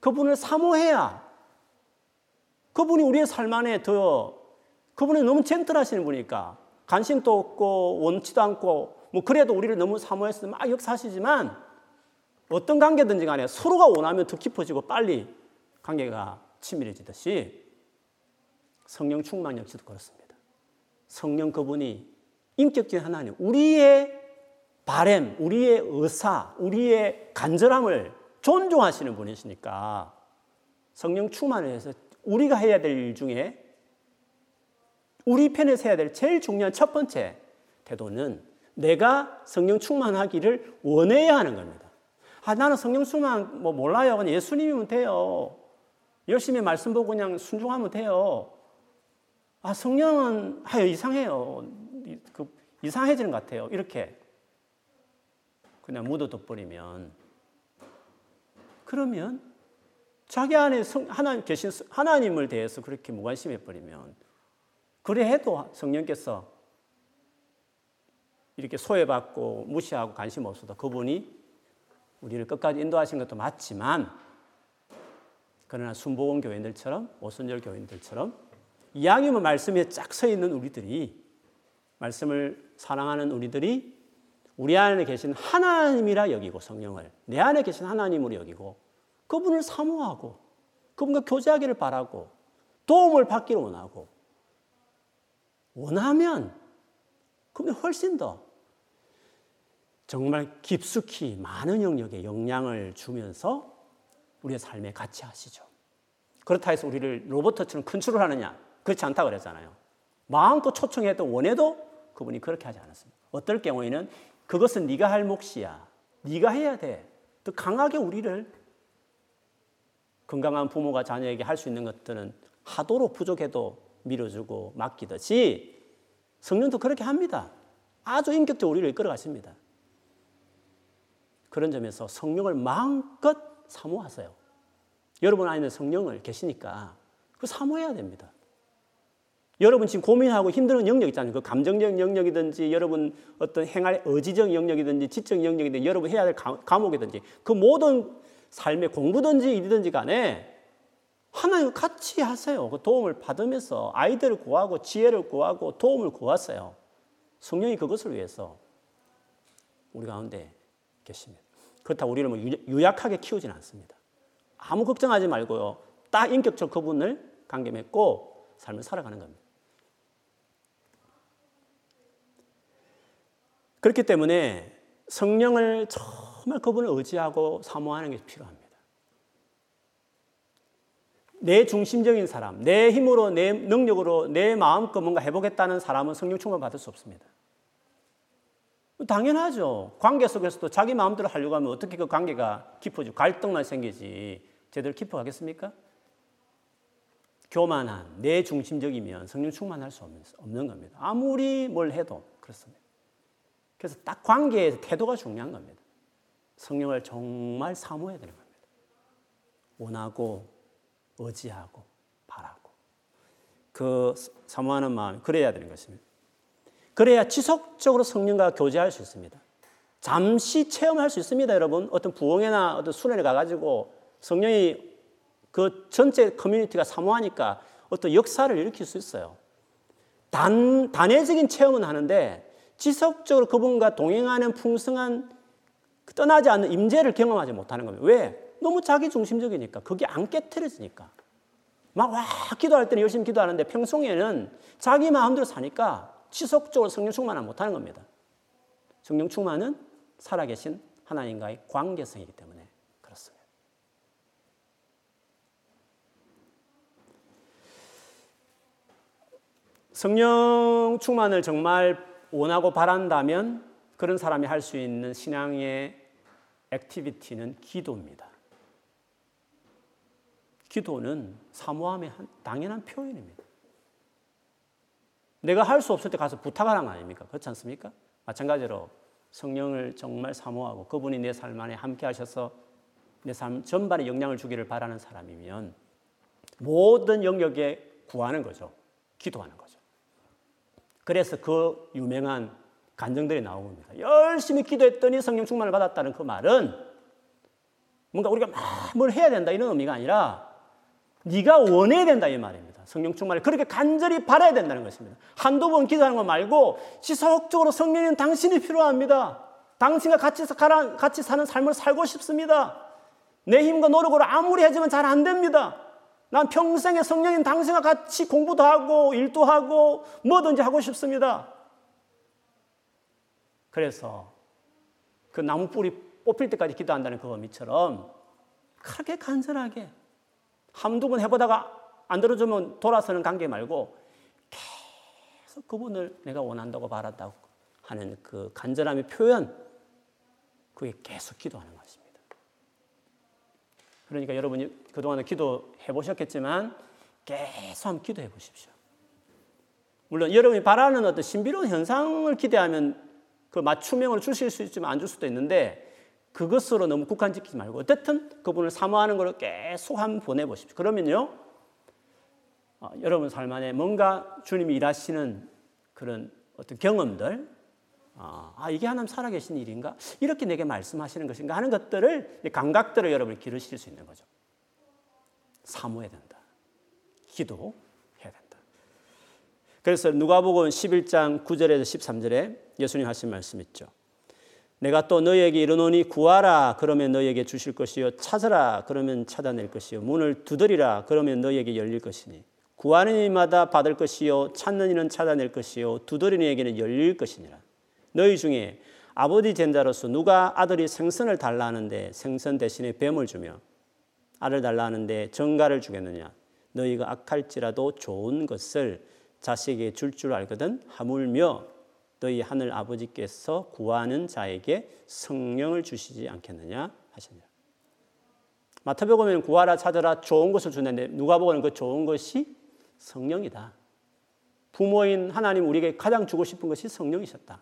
그분을 사모해야 그분이 우리의 삶 안에 더 그분이 너무 젠틀하시는 분이니까 관심도 없고 원치도 않고 뭐 그래도 우리를 너무 사모해서 막 역사하시지만 어떤 관계든지 간에 서로가 원하면 더 깊어지고 빨리 관계가 친밀해지듯이 성령 충만 역시도 그렇습니다. 성령 그분이 인격적인 하나님, 우리의 바램, 우리의 의사, 우리의 간절함을 존중하시는 분이시니까 성령 충만을 해서 우리가 해야 될 일 중에 우리 편에서 해야 될 제일 중요한 첫 번째 태도는 내가 성령 충만하기를 원해야 하는 겁니다. 아, 나는 성령 충만 뭐 몰라요. 그냥 예수님이면 돼요. 열심히 말씀 보고 그냥 순종하면 돼요. 아, 성령은 하여 이상해요. 그 이상해지는 것 같아요. 이렇게 그냥 묻어둬 버리면 그러면 자기 안에 성, 하나님 계신 하나님을 대해서 그렇게 무관심해 버리면 그래 해도 성령께서 이렇게 소외받고 무시하고 관심 없어도 그분이 우리를 끝까지 인도하신 것도 맞지만 그러나 순복음 교인들처럼 오순절 교인들처럼 이야기만 말씀에 쫙 서 있는 우리들이 말씀을 사랑하는 우리들이 우리 안에 계신 하나님이라 여기고 성령을 내 안에 계신 하나님으로 여기고 그분을 사모하고 그분과 교제하기를 바라고 도움을 받기를 원하고 원하면 그분이 훨씬 더 정말 깊숙이 많은 영역에 영향을 주면서 우리의 삶에 같이 하시죠. 그렇다 해서 우리를 로버트처럼 컨트롤하느냐? 그렇지 않다 그랬잖아요. 마음껏 초청해도 원해도 그분이 그렇게 하지 않았습니다. 어떨 경우에는 그것은 네가 할 몫이야. 네가 해야 돼. 더 강하게 우리를 건강한 부모가 자녀에게 할 수 있는 것들은 하도록 부족해도 밀어주고 맡기듯이 성령도 그렇게 합니다. 아주 인격적으로 우리를 이끌어 가십니다. 그런 점에서 성령을 마음껏 사모하세요. 여러분 안에는 성령을 계시니까 그 사모해야 됩니다. 여러분 지금 고민하고 힘든 영역 있잖아요. 그 감정적 영역이든지 여러분 어떤 행할 의지적 영역이든지 지적 영역이든지 여러분 해야 될 과목이든지 그 모든 삶의 공부든지 일이든지 간에 하나님 같이 하세요. 그 도움을 받으면서 아이들을 구하고 지혜를 구하고 도움을 구하세요. 성령이 그것을 위해서 우리 가운데 계십니다. 그렇다고 우리를 뭐 유약하게 키우지는 않습니다. 아무 걱정하지 말고요. 딱 인격적 그분을 맺고 삶을 살아가는 겁니다. 그렇기 때문에 성령을 정말 그분을 의지하고 사모하는 게 필요합니다. 내 중심적인 사람, 내 힘으로, 내 능력으로, 내 마음껏 뭔가 해보겠다는 사람은 성령 충만 받을 수 없습니다. 당연하죠. 관계 속에서도 자기 마음대로 하려고 하면 어떻게 그 관계가 깊어지고 갈등만 생기지 제대로 깊어가겠습니까? 교만한, 내 중심적이면 성령 충만할 수 없는 겁니다. 아무리 뭘 해도 그렇습니다. 그래서 딱 관계에서 태도가 중요한 겁니다. 성령을 정말 사모해야 되는 겁니다. 원하고 의지하고 바라고 그 사모하는 마음이 그래야 되는 것입니다. 그래야 지속적으로 성령과 교제할 수 있습니다. 잠시 체험할 수 있습니다, 여러분. 어떤 부흥회나 어떤 수련회 가가지고 성령이 그 전체 커뮤니티가 사모하니까 어떤 역사를 일으킬 수 있어요. 단, 단회적인 체험은 하는데 지속적으로 그분과 동행하는 풍성한 떠나지 않는 임재를 경험하지 못하는 겁니다. 왜? 너무 자기 중심적이니까. 그게 안 깨트려지니까. 막 와 기도할 때는 열심히 기도하는데 평소에는 자기 마음대로 사니까 지속적으로 성령 충만을 못하는 겁니다. 성령 충만은 살아계신 하나님과의 관계성이기 때문에 그렇습니다. 성령 충만을 정말 원하고 바란다면 그런 사람이 할 수 있는 신앙의 액티비티는 기도입니다. 기도는 사모함의 당연한 표현입니다. 내가 할 수 없을 때 가서 부탁하는 거 아닙니까? 그렇지 않습니까? 마찬가지로 성령을 정말 사모하고 그분이 내 삶 안에 함께 하셔서 내 삶 전반에 영향을 주기를 바라는 사람이면 모든 영역에 구하는 거죠. 기도하는 거죠. 그래서 그 유명한 간증들이 나옵니다. 열심히 기도했더니 성령 충만을 받았다는 그 말은 뭔가 우리가 막 뭘 해야 된다 이런 의미가 아니라 네가 원해야 된다 이 말입니다. 성령 충만을 그렇게 간절히 바라야 된다는 것입니다. 한두 번 기도하는 거 말고 지속적으로 성령님 당신이 필요합니다. 당신과 같이, 같이 사는 삶을 살고 싶습니다. 내 힘과 노력으로 아무리 하지만 잘 안 됩니다. 난 평생에 성령님 당신과 같이 공부도 하고 일도 하고 뭐든지 하고 싶습니다. 그래서 그 나무 뿌리 뽑힐 때까지 기도한다는 그 의미처럼 그렇게 간절하게 한두 번 해보다가 안 들어주면 돌아서는 관계 말고 계속 그분을 내가 원한다고 바란다고 하는 그 간절함의 표현 그게 계속 기도하는 것입니다. 그러니까 여러분이 그동안에 기도해 보셨겠지만 계속 한번 기도해 보십시오. 물론 여러분이 바라는 어떤 신비로운 현상을 기대하면 그 맞춤형을 주실 수 있지만 안 줄 수도 있는데 그것으로 너무 국한 지키지 말고 어쨌든 그분을 사모하는 걸 계속 한번 보내보십시오. 그러면요, 어, 여러분 삶 안에 뭔가 주님이 일하시는 그런 어떤 경험들, 아, 아, 이게 하나님 살아계신 일인가? 이렇게 내게 말씀하시는 것인가 하는 것들을, 감각들을 여러분이 기르실 수 있는 거죠. 사모해야 된다. 기도해야 된다. 그래서 누가복음 11장 9절에서 13절에 예수님 하신 말씀 있죠. 내가 또 너에게 이르노니 구하라 그러면 너에게 주실 것이요 찾으라 그러면 찾아낼 것이요 문을 두드리라 그러면 너에게 열릴 것이니 구하는 이마다 받을 것이요 찾는 이는 찾아낼 것이요 두드리는 에게는 열릴 것이니라 너희 중에 아버지 젠자로서 누가 아들이 생선을 달라 하는데 생선 대신에 뱀을 주며 알을 달라 하는데 정가를 주겠느냐 너희가 악할지라도 좋은 것을 자식에게 줄줄 줄 알거든 하물며 너희 하늘 아버지께서 구하는 자에게 성령을 주시지 않겠느냐 하시니라. 마태복음에는 구하라 찾아라 좋은 것을 주는데 누가 보고는 그 좋은 것이 성령이다. 부모인 하나님 우리에게 가장 주고 싶은 것이 성령이셨다.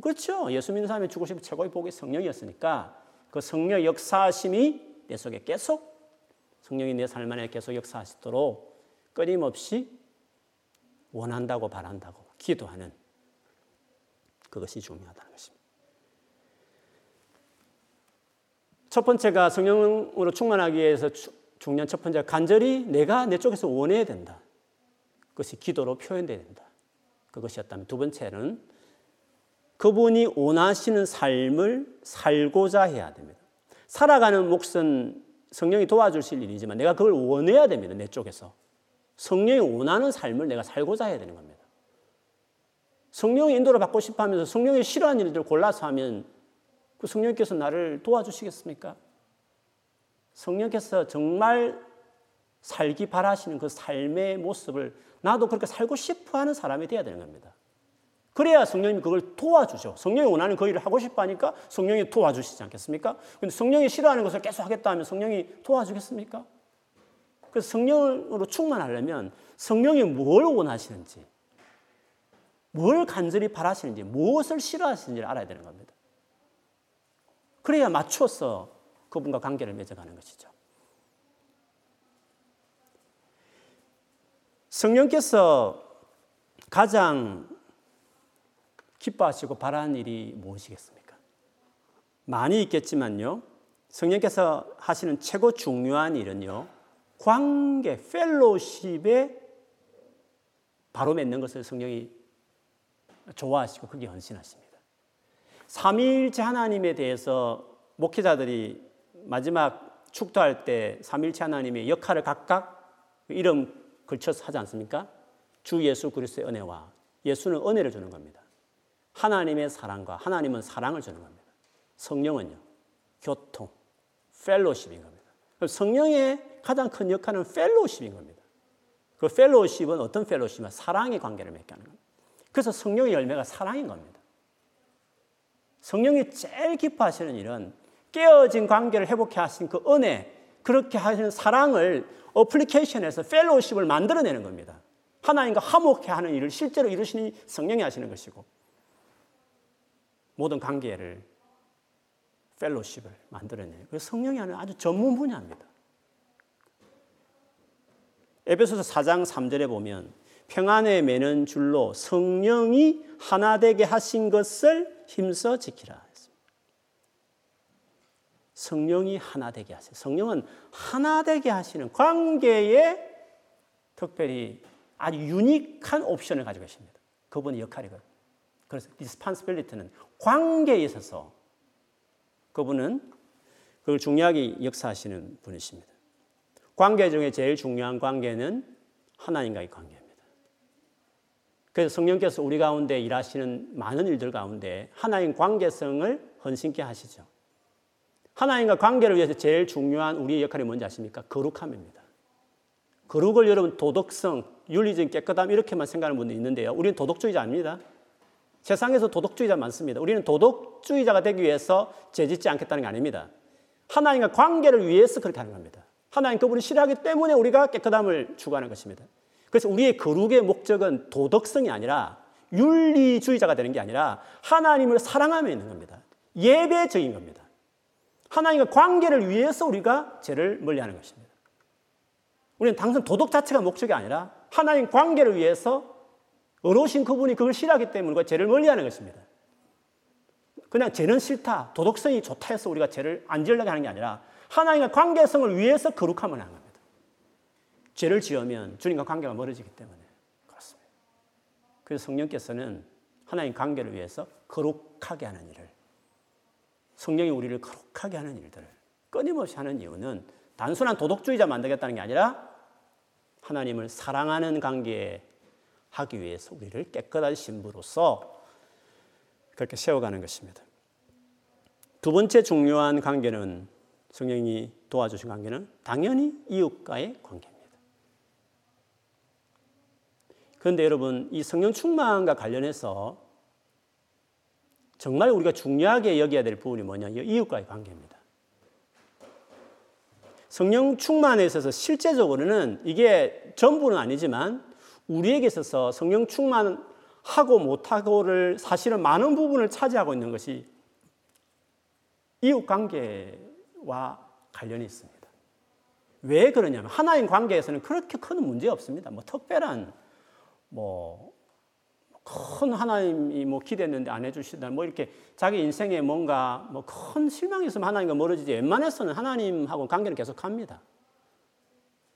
그렇죠. 예수 믿는 사람이 주고 싶은 최고의 복이 성령이었으니까 그 성령 역사하심이 내 속에 계속 성령이 내 삶 안에 계속 역사하시도록 끊임없이 원한다고 바란다고 기도하는 그것이 중요하다는 것입니다. 첫 번째가 성령으로 충만하기 위해서 중요한 첫 번째가 간절히 내가 내 쪽에서 원해야 된다. 그것이 기도로 표현돼야 된다. 그것이었다면 두 번째는 그분이 원하시는 삶을 살고자 해야 됩니다. 살아가는 몫은 성령이 도와주실 일이지만 내가 그걸 원해야 됩니다. 내 쪽에서. 성령이 원하는 삶을 내가 살고자 해야 되는 겁니다. 성령의 인도를 받고 싶어 하면서 성령이 싫어하는 일들을 골라서 하면 그 성령께서 나를 도와주시겠습니까? 성령께서 정말 살기 바라시는 그 삶의 모습을 나도 그렇게 살고 싶어 하는 사람이 되어야 되는 겁니다. 그래야 성령님이 그걸 도와주죠. 성령이 원하는 그 일을 하고 싶어 하니까 성령이 도와주시지 않겠습니까? 근데 성령이 싫어하는 것을 계속 하겠다 하면 성령이 도와주겠습니까? 그래서 성령으로 충만하려면 성령이 뭘 원하시는지, 뭘 간절히 바라시는지, 무엇을 싫어하시는지를 알아야 되는 겁니다. 그래야 맞춰서 그분과 관계를 맺어가는 것이죠. 성령께서 가장 기뻐하시고 바라는 일이 무엇이겠습니까? 많이 있겠지만요. 성령께서 하시는 최고 중요한 일은요. 관계, 펠로십에 바로 맺는 것을 성령이 좋아하시고 그게 헌신하십니다. 삼위일체 하나님에 대해서 목회자들이 마지막 축도할 때 삼일체 하나님의 역할을 각각 이름 걸쳐서 하지 않습니까? 주 예수 그리스도의 은혜와 예수는 은혜를 주는 겁니다. 하나님의 사랑과 하나님은 사랑을 주는 겁니다. 성령은요. 교통, 펠로십인 겁니다. 성령의 가장 큰 역할은 펠로십인 겁니다. 그 fellowship은 어떤 fellowship이냐? 사랑의 관계를 맺게 하는 겁니다. 그래서 성령의 열매가 사랑인 겁니다. 성령이 제일 기뻐하시는 일은 깨어진 관계를 회복케 하신 그 은혜, 그렇게 하시는 사랑을 application해서 fellowship을 만들어내는 겁니다. 하나님과 화목케 하는 일을 실제로 이루시는 성령이 하시는 것이고 모든 관계를 fellowship을 만들어내는 그 성령이 하는 아주 전문 분야입니다. 에베소서 4장 3절에 보면 평안에 매는 줄로 성령이 하나 되게 하신 것을 힘써 지키라. 성령이 하나 되게 하세요. 성령은 하나 되게 하시는 관계에 특별히 아주 유니크한 옵션을 가지고 계십니다. 그분의 역할이거든요. 그래서 리스판스빌리티는 관계에 있어서 그분은 그걸 중요하게 역사하시는 분이십니다. 관계 중에 제일 중요한 관계는 하나님과의 관계입니다. 그래서 성령께서 우리 가운데 일하시는 많은 일들 가운데 하나님 관계성을 헌신케 하시죠. 하나님과 관계를 위해서 제일 중요한 우리의 역할이 뭔지 아십니까? 거룩함입니다. 거룩을 여러분 도덕성, 윤리적 깨끗함 이렇게만 생각하는 분도 있는데요. 우리는 도덕주의자 아닙니다. 세상에서 도덕주의자 많습니다. 우리는 도덕주의자가 되기 위해서 죄짓지 않겠다는 게 아닙니다. 하나님과 관계를 위해서 그렇게 하는 겁니다. 하나님 그분을 싫어하기 때문에 우리가 깨끗함을 추구하는 것입니다. 그래서 우리의 거룩의 목적은 도덕성이 아니라 윤리주의자가 되는 게 아니라 하나님을 사랑하며 있는 겁니다. 예배적인 겁니다. 하나님과 관계를 위해서 우리가 죄를 멀리하는 것입니다. 우리는 당선 도덕 자체가 목적이 아니라 하나님 관계를 위해서 어로신 그분이 그걸 싫어하기 때문에 우리가 죄를 멀리하는 것입니다. 그냥 죄는 싫다, 도덕성이 좋다 해서 우리가 죄를 안 지으려고 하는 게 아니라 하나님과 관계성을 위해서 거룩함을 하는 겁니다. 죄를 지으면 주님과 관계가 멀어지기 때문에 그렇습니다. 그래서 성령께서는 하나님 관계를 위해서 거룩하게 하는 일을 성령이 우리를 거룩하게 하는 일들을 끊임없이 하는 이유는 단순한 도덕주의자 만들겠다는 게 아니라 하나님을 사랑하는 관계에 하기 위해서 우리를 깨끗한 신부로서 그렇게 세워가는 것입니다. 두 번째 중요한 관계는 성령이 도와주신 관계는 당연히 이웃과의 관계입니다. 그런데 여러분, 이 성령 충만과 관련해서 정말 우리가 중요하게 여겨야 될 부분이 뭐냐? 이웃과의 관계입니다. 성령 충만에 있어서 실제적으로는 이게 전부는 아니지만 우리에게 있어서 성령 충만하고 못하고를 사실은 많은 부분을 차지하고 있는 것이 이웃 관계와 관련이 있습니다. 왜 그러냐면 하나님 관계에서는 그렇게 큰 문제 없습니다. 뭐 특별한 뭐 큰 하나님이 뭐 기대했는데 안 해주시다 뭐 이렇게 자기 인생에 뭔가 뭐 큰 실망이 있으면 하나님과 멀어지지 웬만해서는 하나님하고 관계를 계속합니다.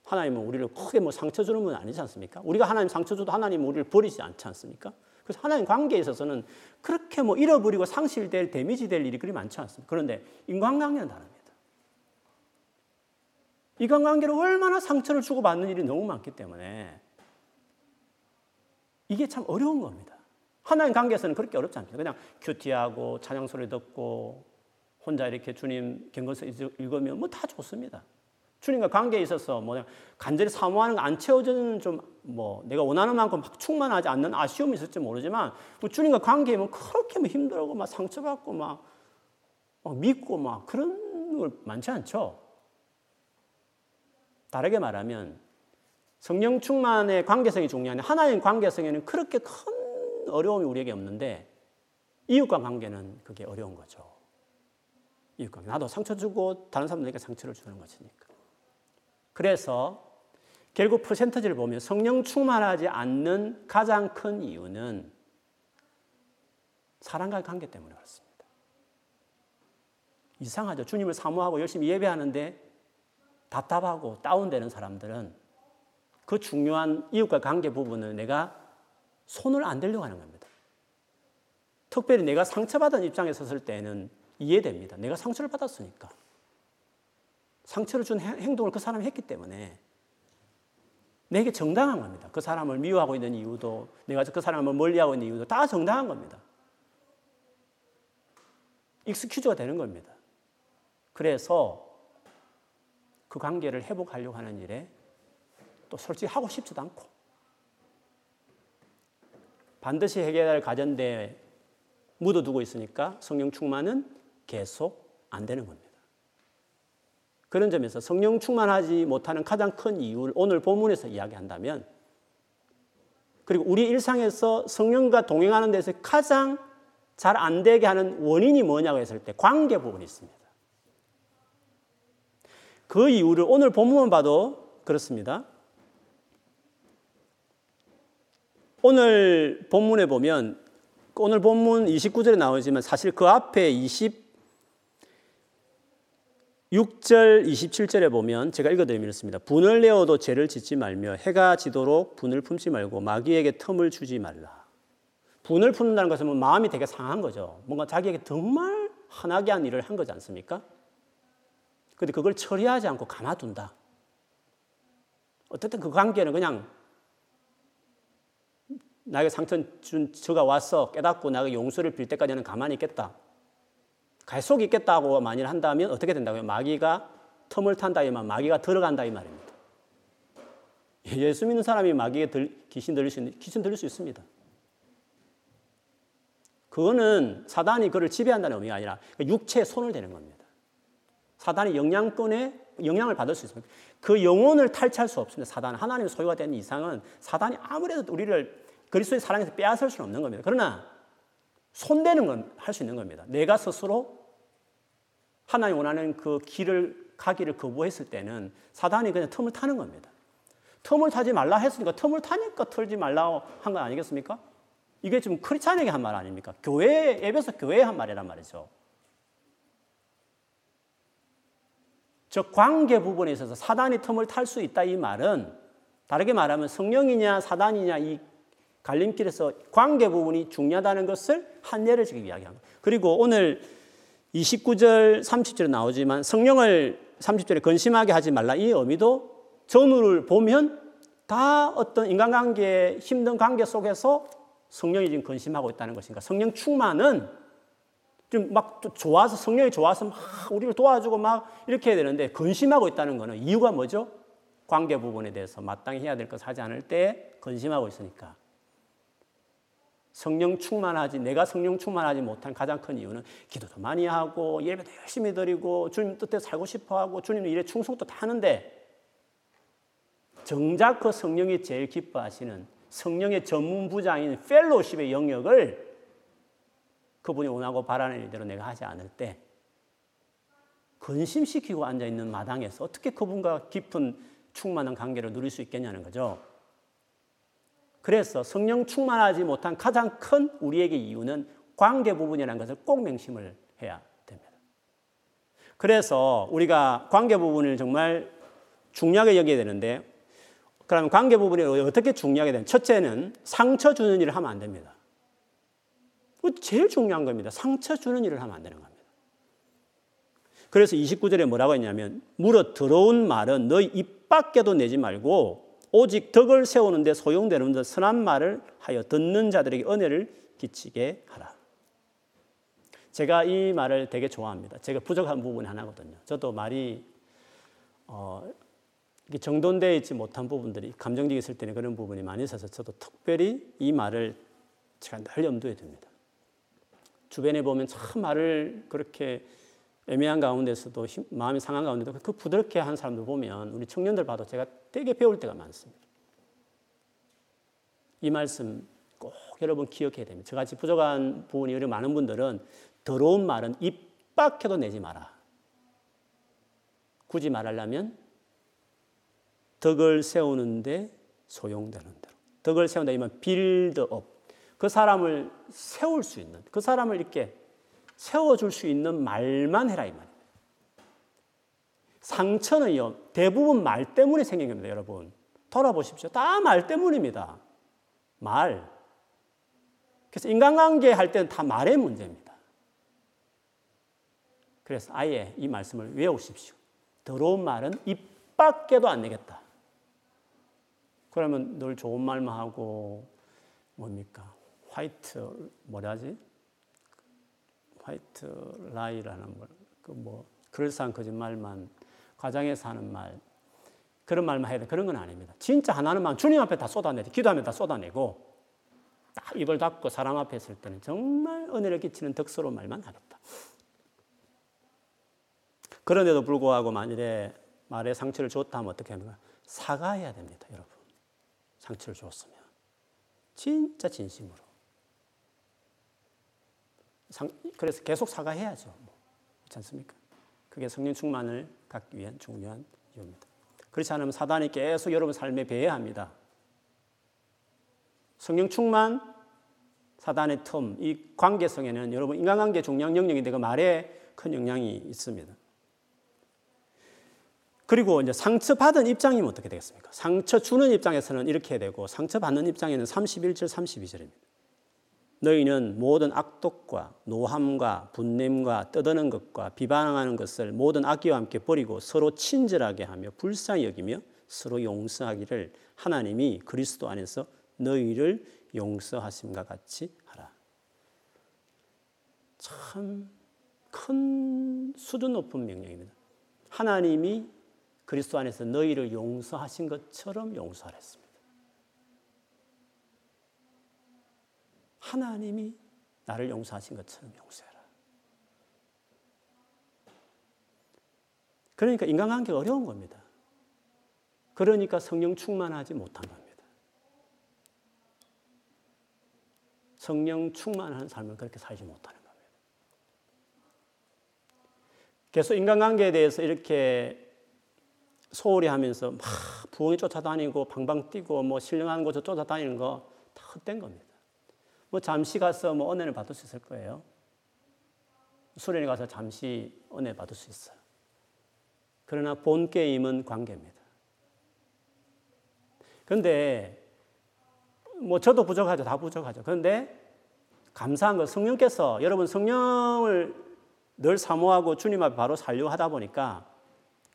하나님은 우리를 크게 뭐 상처 주는 분 아니지 않습니까? 우리가 하나님 상처 줘도 하나님은 우리를 버리지 않지 않습니까? 그래서 하나님 관계에 있어서는 그렇게 뭐 잃어버리고 상실될 데미지 될 일이 그리 많지 않습니다. 그런데 인간관계는 다릅니다. 인간관계로 얼마나 상처를 주고받는 일이 너무 많기 때문에 이게 참 어려운 겁니다. 하나님 관계에서는 그렇게 어렵지 않습니다. 그냥 큐티하고 찬양 소리 듣고 혼자 이렇게 주님 경건서 읽으면 뭐 다 좋습니다. 주님과 관계에 있어서 뭐 간절히 사모하는 거 안 채워지는 좀 뭐 내가 원하는 만큼 막 충만하지 않는 아쉬움이 있을지 모르지만 뭐 주님과 관계면 그렇게 뭐 힘들고 막 상처받고 막, 막 믿고 막 그런 걸 많지 않죠. 다르게 말하면 성령 충만의 관계성이 중요한데 하나님 관계성에는 그렇게 큰 어려움이 우리에게 없는데 이웃과 관계는 그게 어려운 거죠. 이웃과 나도 상처 주고 다른 사람들에게 상처를 주는 것이니까. 그래서 결국 퍼센터지를 보면 성령 충만하지 않는 가장 큰 이유는 사랑과의 관계 때문에 그렇습니다. 이상하죠. 주님을 사모하고 열심히 예배하는데 답답하고 다운되는 사람들은 그 중요한 이웃과 관계 부분을 내가 손을 안 대려고 하는 겁니다. 특별히 내가 상처받은 입장에 섰을 때는 이해됩니다. 내가 상처를 받았으니까. 상처를 준 행동을 그 사람이 했기 때문에 내게 정당한 겁니다. 그 사람을 미워하고 있는 이유도 내가 그 사람을 멀리하고 있는 이유도 다 정당한 겁니다. 익스큐즈가 되는 겁니다. 그래서 그 관계를 회복하려고 하는 일에 또 솔직히 하고 싶지도 않고 반드시 해결할 가전대에 묻어두고 있으니까 성령 충만은 계속 안 되는 겁니다. 그런 점에서 성령 충만하지 못하는 가장 큰 이유를 오늘 본문에서 이야기한다면 그리고 우리 일상에서 성령과 동행하는 데서 가장 잘 안 되게 하는 원인이 뭐냐고 했을 때 관계 부분이 있습니다. 그 이유를 오늘 본문만 봐도 그렇습니다. 오늘 본문에 보면 오늘 본문 29절에 나오지만 사실 그 앞에 20 6절 27절에 보면 제가 읽어드리겠습니다. 분을 내어도 죄를 짓지 말며 해가 지도록 분을 품지 말고 마귀에게 틈을 주지 말라. 분을 품는다는 것은 뭐 마음이 되게 상한 거죠. 뭔가 자기에게 정말 화나게 한 일을 한 거지 않습니까? 근데 그걸 처리하지 않고 가만둔다. 어쨌든 그 관계는 그냥 나에게 상처 준 저가 와서 깨닫고 나에게 용서를 빌 때까지는 가만히 있겠다. 갈 속이 있겠다고 만일 한다면 어떻게 된다고요? 마귀가 틈을 탄다 이말, 마귀가 들어간다 이 말입니다. 예수 믿는 사람이 마귀에 들, 귀신 들릴 수 귀신 들릴 수 있습니다. 그거는 사단이 그를 지배한다는 의미가 아니라 육체에 손을 대는 겁니다. 사단이 영향권에 영향을 받을 수 있습니다. 그 영혼을 탈취할 수 없습니다. 사단 하나님 소유가 된 이상은 사단이 아무래도 우리를 그리스도의 사랑에서 빼앗을 수는 없는 겁니다. 그러나 손대는 건 할 수 있는 겁니다. 내가 스스로 하나님 원하는 그 길을 가기를 거부했을 때는 사단이 그냥 틈을 타는 겁니다. 틈을 타지 말라 했으니까 틈을 타니까 털지 말라 한 거 아니겠습니까? 이게 지금 크리스찬에게 한 말 아닙니까? 교회, 에베소 교회에 한 말이란 말이죠. 즉 관계 부분에 있어서 사단이 틈을 탈 수 있다 이 말은 다르게 말하면 성령이냐 사단이냐 이 갈림길에서 관계 부분이 중요하다는 것을 한 예를 지금 이야기합니다. 그리고 오늘 29절, 30절에 나오지만 성령을 30절에 근심하게 하지 말라 이 의미도 전후를 보면 다 어떤 인간관계의 힘든 관계 속에서 성령이 지금 근심하고 있다는 것인가. 성령 충만은 좀 막 좋아서 성령이 좋아서 막 우리를 도와주고 막 이렇게 해야 되는데 근심하고 있다는 것은 이유가 뭐죠? 관계 부분에 대해서 마땅히 해야 될것 하지 않을 때 근심하고 있으니까. 성령 충만하지 내가 성령 충만하지 못한 가장 큰 이유는 기도도 많이 하고 예배도 열심히 드리고 주님 뜻대로 살고 싶어 하고 주님 일에 충성도 다 하는데 정작 그 성령이 제일 기뻐하시는 성령의 전문 부장인 펠로십의 영역을 그분이 원하고 바라는 일대로 내가 하지 않을 때 근심시키고 앉아 있는 마당에서 어떻게 그분과 깊은 충만한 관계를 누릴 수 있겠냐는 거죠. 그래서 성령 충만하지 못한 가장 큰 우리에게 이유는 관계 부분이라는 것을 꼭 명심을 해야 됩니다. 그래서 우리가 관계 부분을 정말 중요하게 여겨야 되는데, 그러면 관계 부분이 어떻게 중요하게 되는? 첫째는 상처 주는 일을 하면 안 됩니다. 제일 중요한 겁니다. 상처 주는 일을 하면 안 되는 겁니다. 그래서 29절에 뭐라고 했냐면, 물어 들어온 말은 너희 입 밖에도 내지 말고 오직 덕을 세우는데 소용되는 듯 선한 말을 하여 듣는 자들에게 은혜를 끼치게 하라. 제가 이 말을 되게 좋아합니다. 제가 부족한 부분이 하나거든요. 저도 말이 어, 정돈되어 있지 못한 부분들이 감정적이 있을 때는 그런 부분이 많이 있어서 저도 특별히 이 말을 제가 늘 염두에 둡니다. 주변에 보면 참 말을 그렇게 애매한 가운데서도 마음이 상한 가운데도 그 부드럽게 한 사람들 보면 우리 청년들 봐도 제가 되게 배울 때가 많습니다. 이 말씀 꼭 여러분 기억해야 됩니다. 저같이 부족한 부분이 어려 많은 분들은 더러운 말은 입 밖에도 내지 마라. 굳이 말하려면 덕을 세우는데 소용되는 대로. 덕을 세운다 이면 빌드업. 그 사람을 세울 수 있는, 그 사람을 이렇게 세워줄 수 있는 말만 해라 이 말입니다. 상처는요 대부분 말 때문에 생긴 겁니다, 여러분. 돌아보십시오. 다 말 때문입니다. 말. 그래서 인간관계 할 때는 다 말의 문제입니다. 그래서 아예 이 말씀을 외우십시오. 더러운 말은 입 밖에도 안 내겠다. 그러면 늘 좋은 말만 하고 뭡니까? 화이트 뭐라지? 화이트 라이라는 뭐, 그뭐 그럴싸한 거짓말만 과장해서 하는 말 그런 말만 해야 돼 그런 건 아닙니다. 진짜 하나는 막 주님 앞에 다 쏟아내고 기도하면 다 쏟아내고 딱 입을 닫고 사람 앞에 있을 때는 정말 은혜를 끼치는 덕스러운 말만 하겠다. 그런데도 불구하고 만일에 말에 상처를 줬다 하면 어떻게 합니까? 사과해야 됩니다, 여러분. 상처를 줬으면. 진짜 진심으로. 상, 그래서 계속 사과해야죠. 뭐. 그렇지 않습니까? 그게 성령 충만을 갖기 위한 중요한 이유입니다. 그렇지 않으면 사단이 계속 여러분 삶에 배회합니다. 성령 충만, 사단의 틈, 이 관계성에는 여러분 인간관계 중요한 영역인데 그 말에 큰 영향이 있습니다. 그리고 이제 상처받은 입장이면 어떻게 되겠습니까? 상처 주는 입장에서는 이렇게 되고 상처받는 입장에는 31절 32절입니다. 너희는 모든 악독과 노함과 분냄과 떠드는 것과 비방하는 것을 모든 악기와 함께 버리고 서로 친절하게 하며 불쌍히 여기며 서로 용서하기를 하나님이 그리스도 안에서 너희를 용서하심과 같이 하라. 참 큰 수준 높은 명령입니다. 하나님이 그리스도 안에서 너희를 용서하신 것처럼 용서하랬습니다. 하나님이 나를 용서하신 것처럼 용서해라. 그러니까 인간관계가 어려운 겁니다. 그러니까 성령 충만하지 못한 겁니다. 성령 충만한 삶을 그렇게 살지 못하는 겁니다. 계속 인간관계에 대해서 이렇게 소홀히 하면서 막 부엉이 쫓아다니고 방방 뛰고 뭐 신령한 곳에 쫓아다니는 거 다 헛된 겁니다. 뭐 잠시 가서 뭐 은혜를 받을 수 있을 거예요. 수련회 가서 잠시 은혜 받을 수 있어요. 그러나 본 게임은 관계입니다. 그런데 뭐 저도 부족하죠. 다 부족하죠. 그런데 감사한 건 성령께서 여러분 성령을 늘 사모하고 주님 앞에 바로 살려고 하다 보니까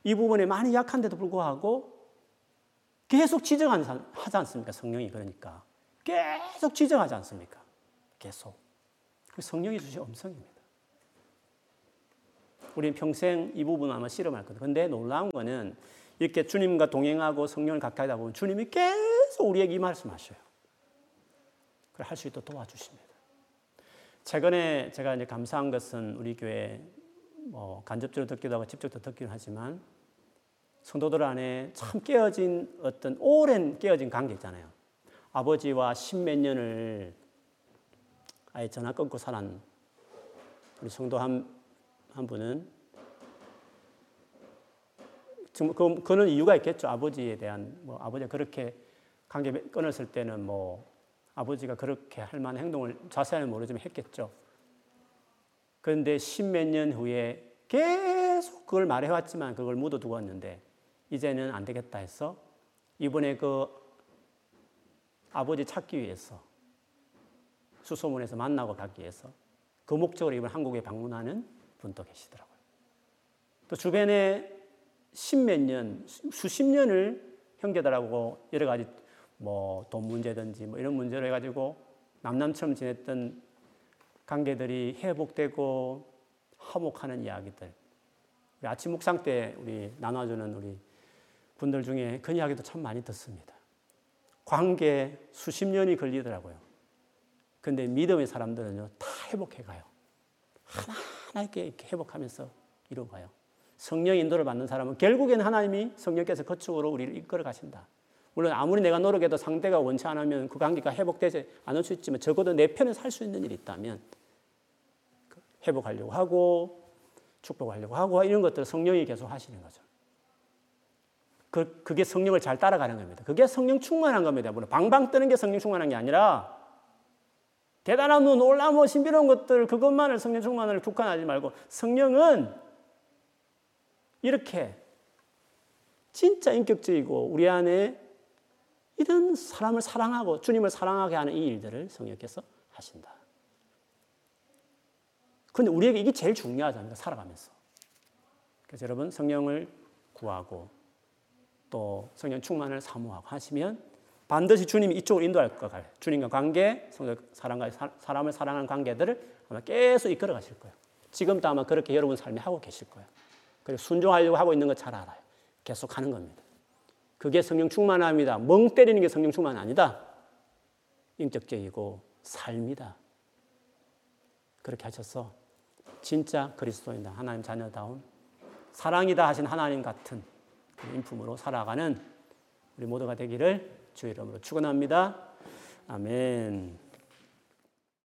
이 부분에 많이 약한데도 불구하고 계속 지적하지 않습니까? 성령이 그러니까. 계속 지적하지 않습니까? 계속. 그 성령이 주신 음성입니다. 우리는 평생 이 부분 아마 실험할 거예요. 근데 놀라운 거는 이렇게 주님과 동행하고 성령을 가까이 하다 보면 주님이 계속 우리에게 이 말씀하셔요. 그걸 할 수 있도록 도와주십니다. 최근에 제가 이제 감사한 것은 우리 교회 뭐 간접적으로 듣기도 하고 직접적으로 듣기도 하지만 성도들 안에 참 깨어진 어떤 오랜 깨어진 관계 있잖아요. 아버지와 십몇 년을 아예 전화 끊고 살았 우리 성도 한, 한 분은 지금 그, 그는 이유가 있겠죠. 아버지에 대한 뭐 아버지가 그렇게 관계 끊었을 때는 뭐 아버지가 그렇게 할 만한 행동을 자세히 모르지만 했겠죠. 그런데 십몇 년 후에 계속 그걸 말해왔지만 그걸 묻어두었는데 이제는 안 되겠다 해서 이번에 그 아버지 찾기 위해서 수소문에서 만나고 가기 위해서 그 목적으로 이번 한국에 방문하는 분도 계시더라고요. 또 주변에 십몇 년, 수십 년을 형제들하고 여러 가지 뭐 돈 문제든지 뭐 이런 문제로 해가지고 남남처럼 지냈던 관계들이 회복되고 화목하는 이야기들. 우리 아침 묵상 때 우리 나눠주는 우리 분들 중에 그 이야기도 참 많이 듣습니다. 관계 수십 년이 걸리더라고요. 근데 믿음의 사람들은요, 다 회복해 가요. 하나하나 이렇게, 회복하면서 이루어가요. 성령 인도를 받는 사람은 결국에는 하나님이 성령께서 거축으로 우리를 이끌어 가신다. 물론 아무리 내가 노력해도 상대가 원치 않으면 그 관계가 회복되지 않을 수 있지만 적어도 내 편에 살 수 있는 일이 있다면 그 회복하려고 하고 축복하려고 하고 이런 것들을 성령이 계속 하시는 거죠. 그, 그게 성령을 잘 따라가는 겁니다. 그게 성령 충만한 겁니다. 물론 방방 뜨는 게 성령 충만한 게 아니라 대단한 뭐 놀라운 뭐 신비로운 것들 그것만을 성령 충만을 국한하지 말고 성령은 이렇게 진짜 인격적이고 우리 안에 이런 사람을 사랑하고 주님을 사랑하게 하는 이 일들을 성령께서 하신다. 근데 우리에게 이게 제일 중요하잖아요. 살아가면서. 그래서 여러분 성령을 구하고 또 성령 충만을 사모하고 하시면 반드시 주님이 이쪽으로 인도할 것 같아요. 주님과 관계, 성령 사람과 사람을 사랑하는 관계들을 아마 계속 이끌어 가실 거예요. 지금도 아마 그렇게 여러분 삶에 하고 계실 거예요. 그리고 순종하려고 하고 있는 거 잘 알아요. 계속 하는 겁니다. 그게 성령 충만합니다. 멍 때리는 게 성령 충만 아니다. 인격적이고 삶이다. 그렇게 하셔서 진짜 그리스도인다. 하나님 자녀다운 사랑이다 하신 하나님 같은 인품으로 살아가는 우리 모두가 되기를 주의 이름으로 축원합니다. 아멘.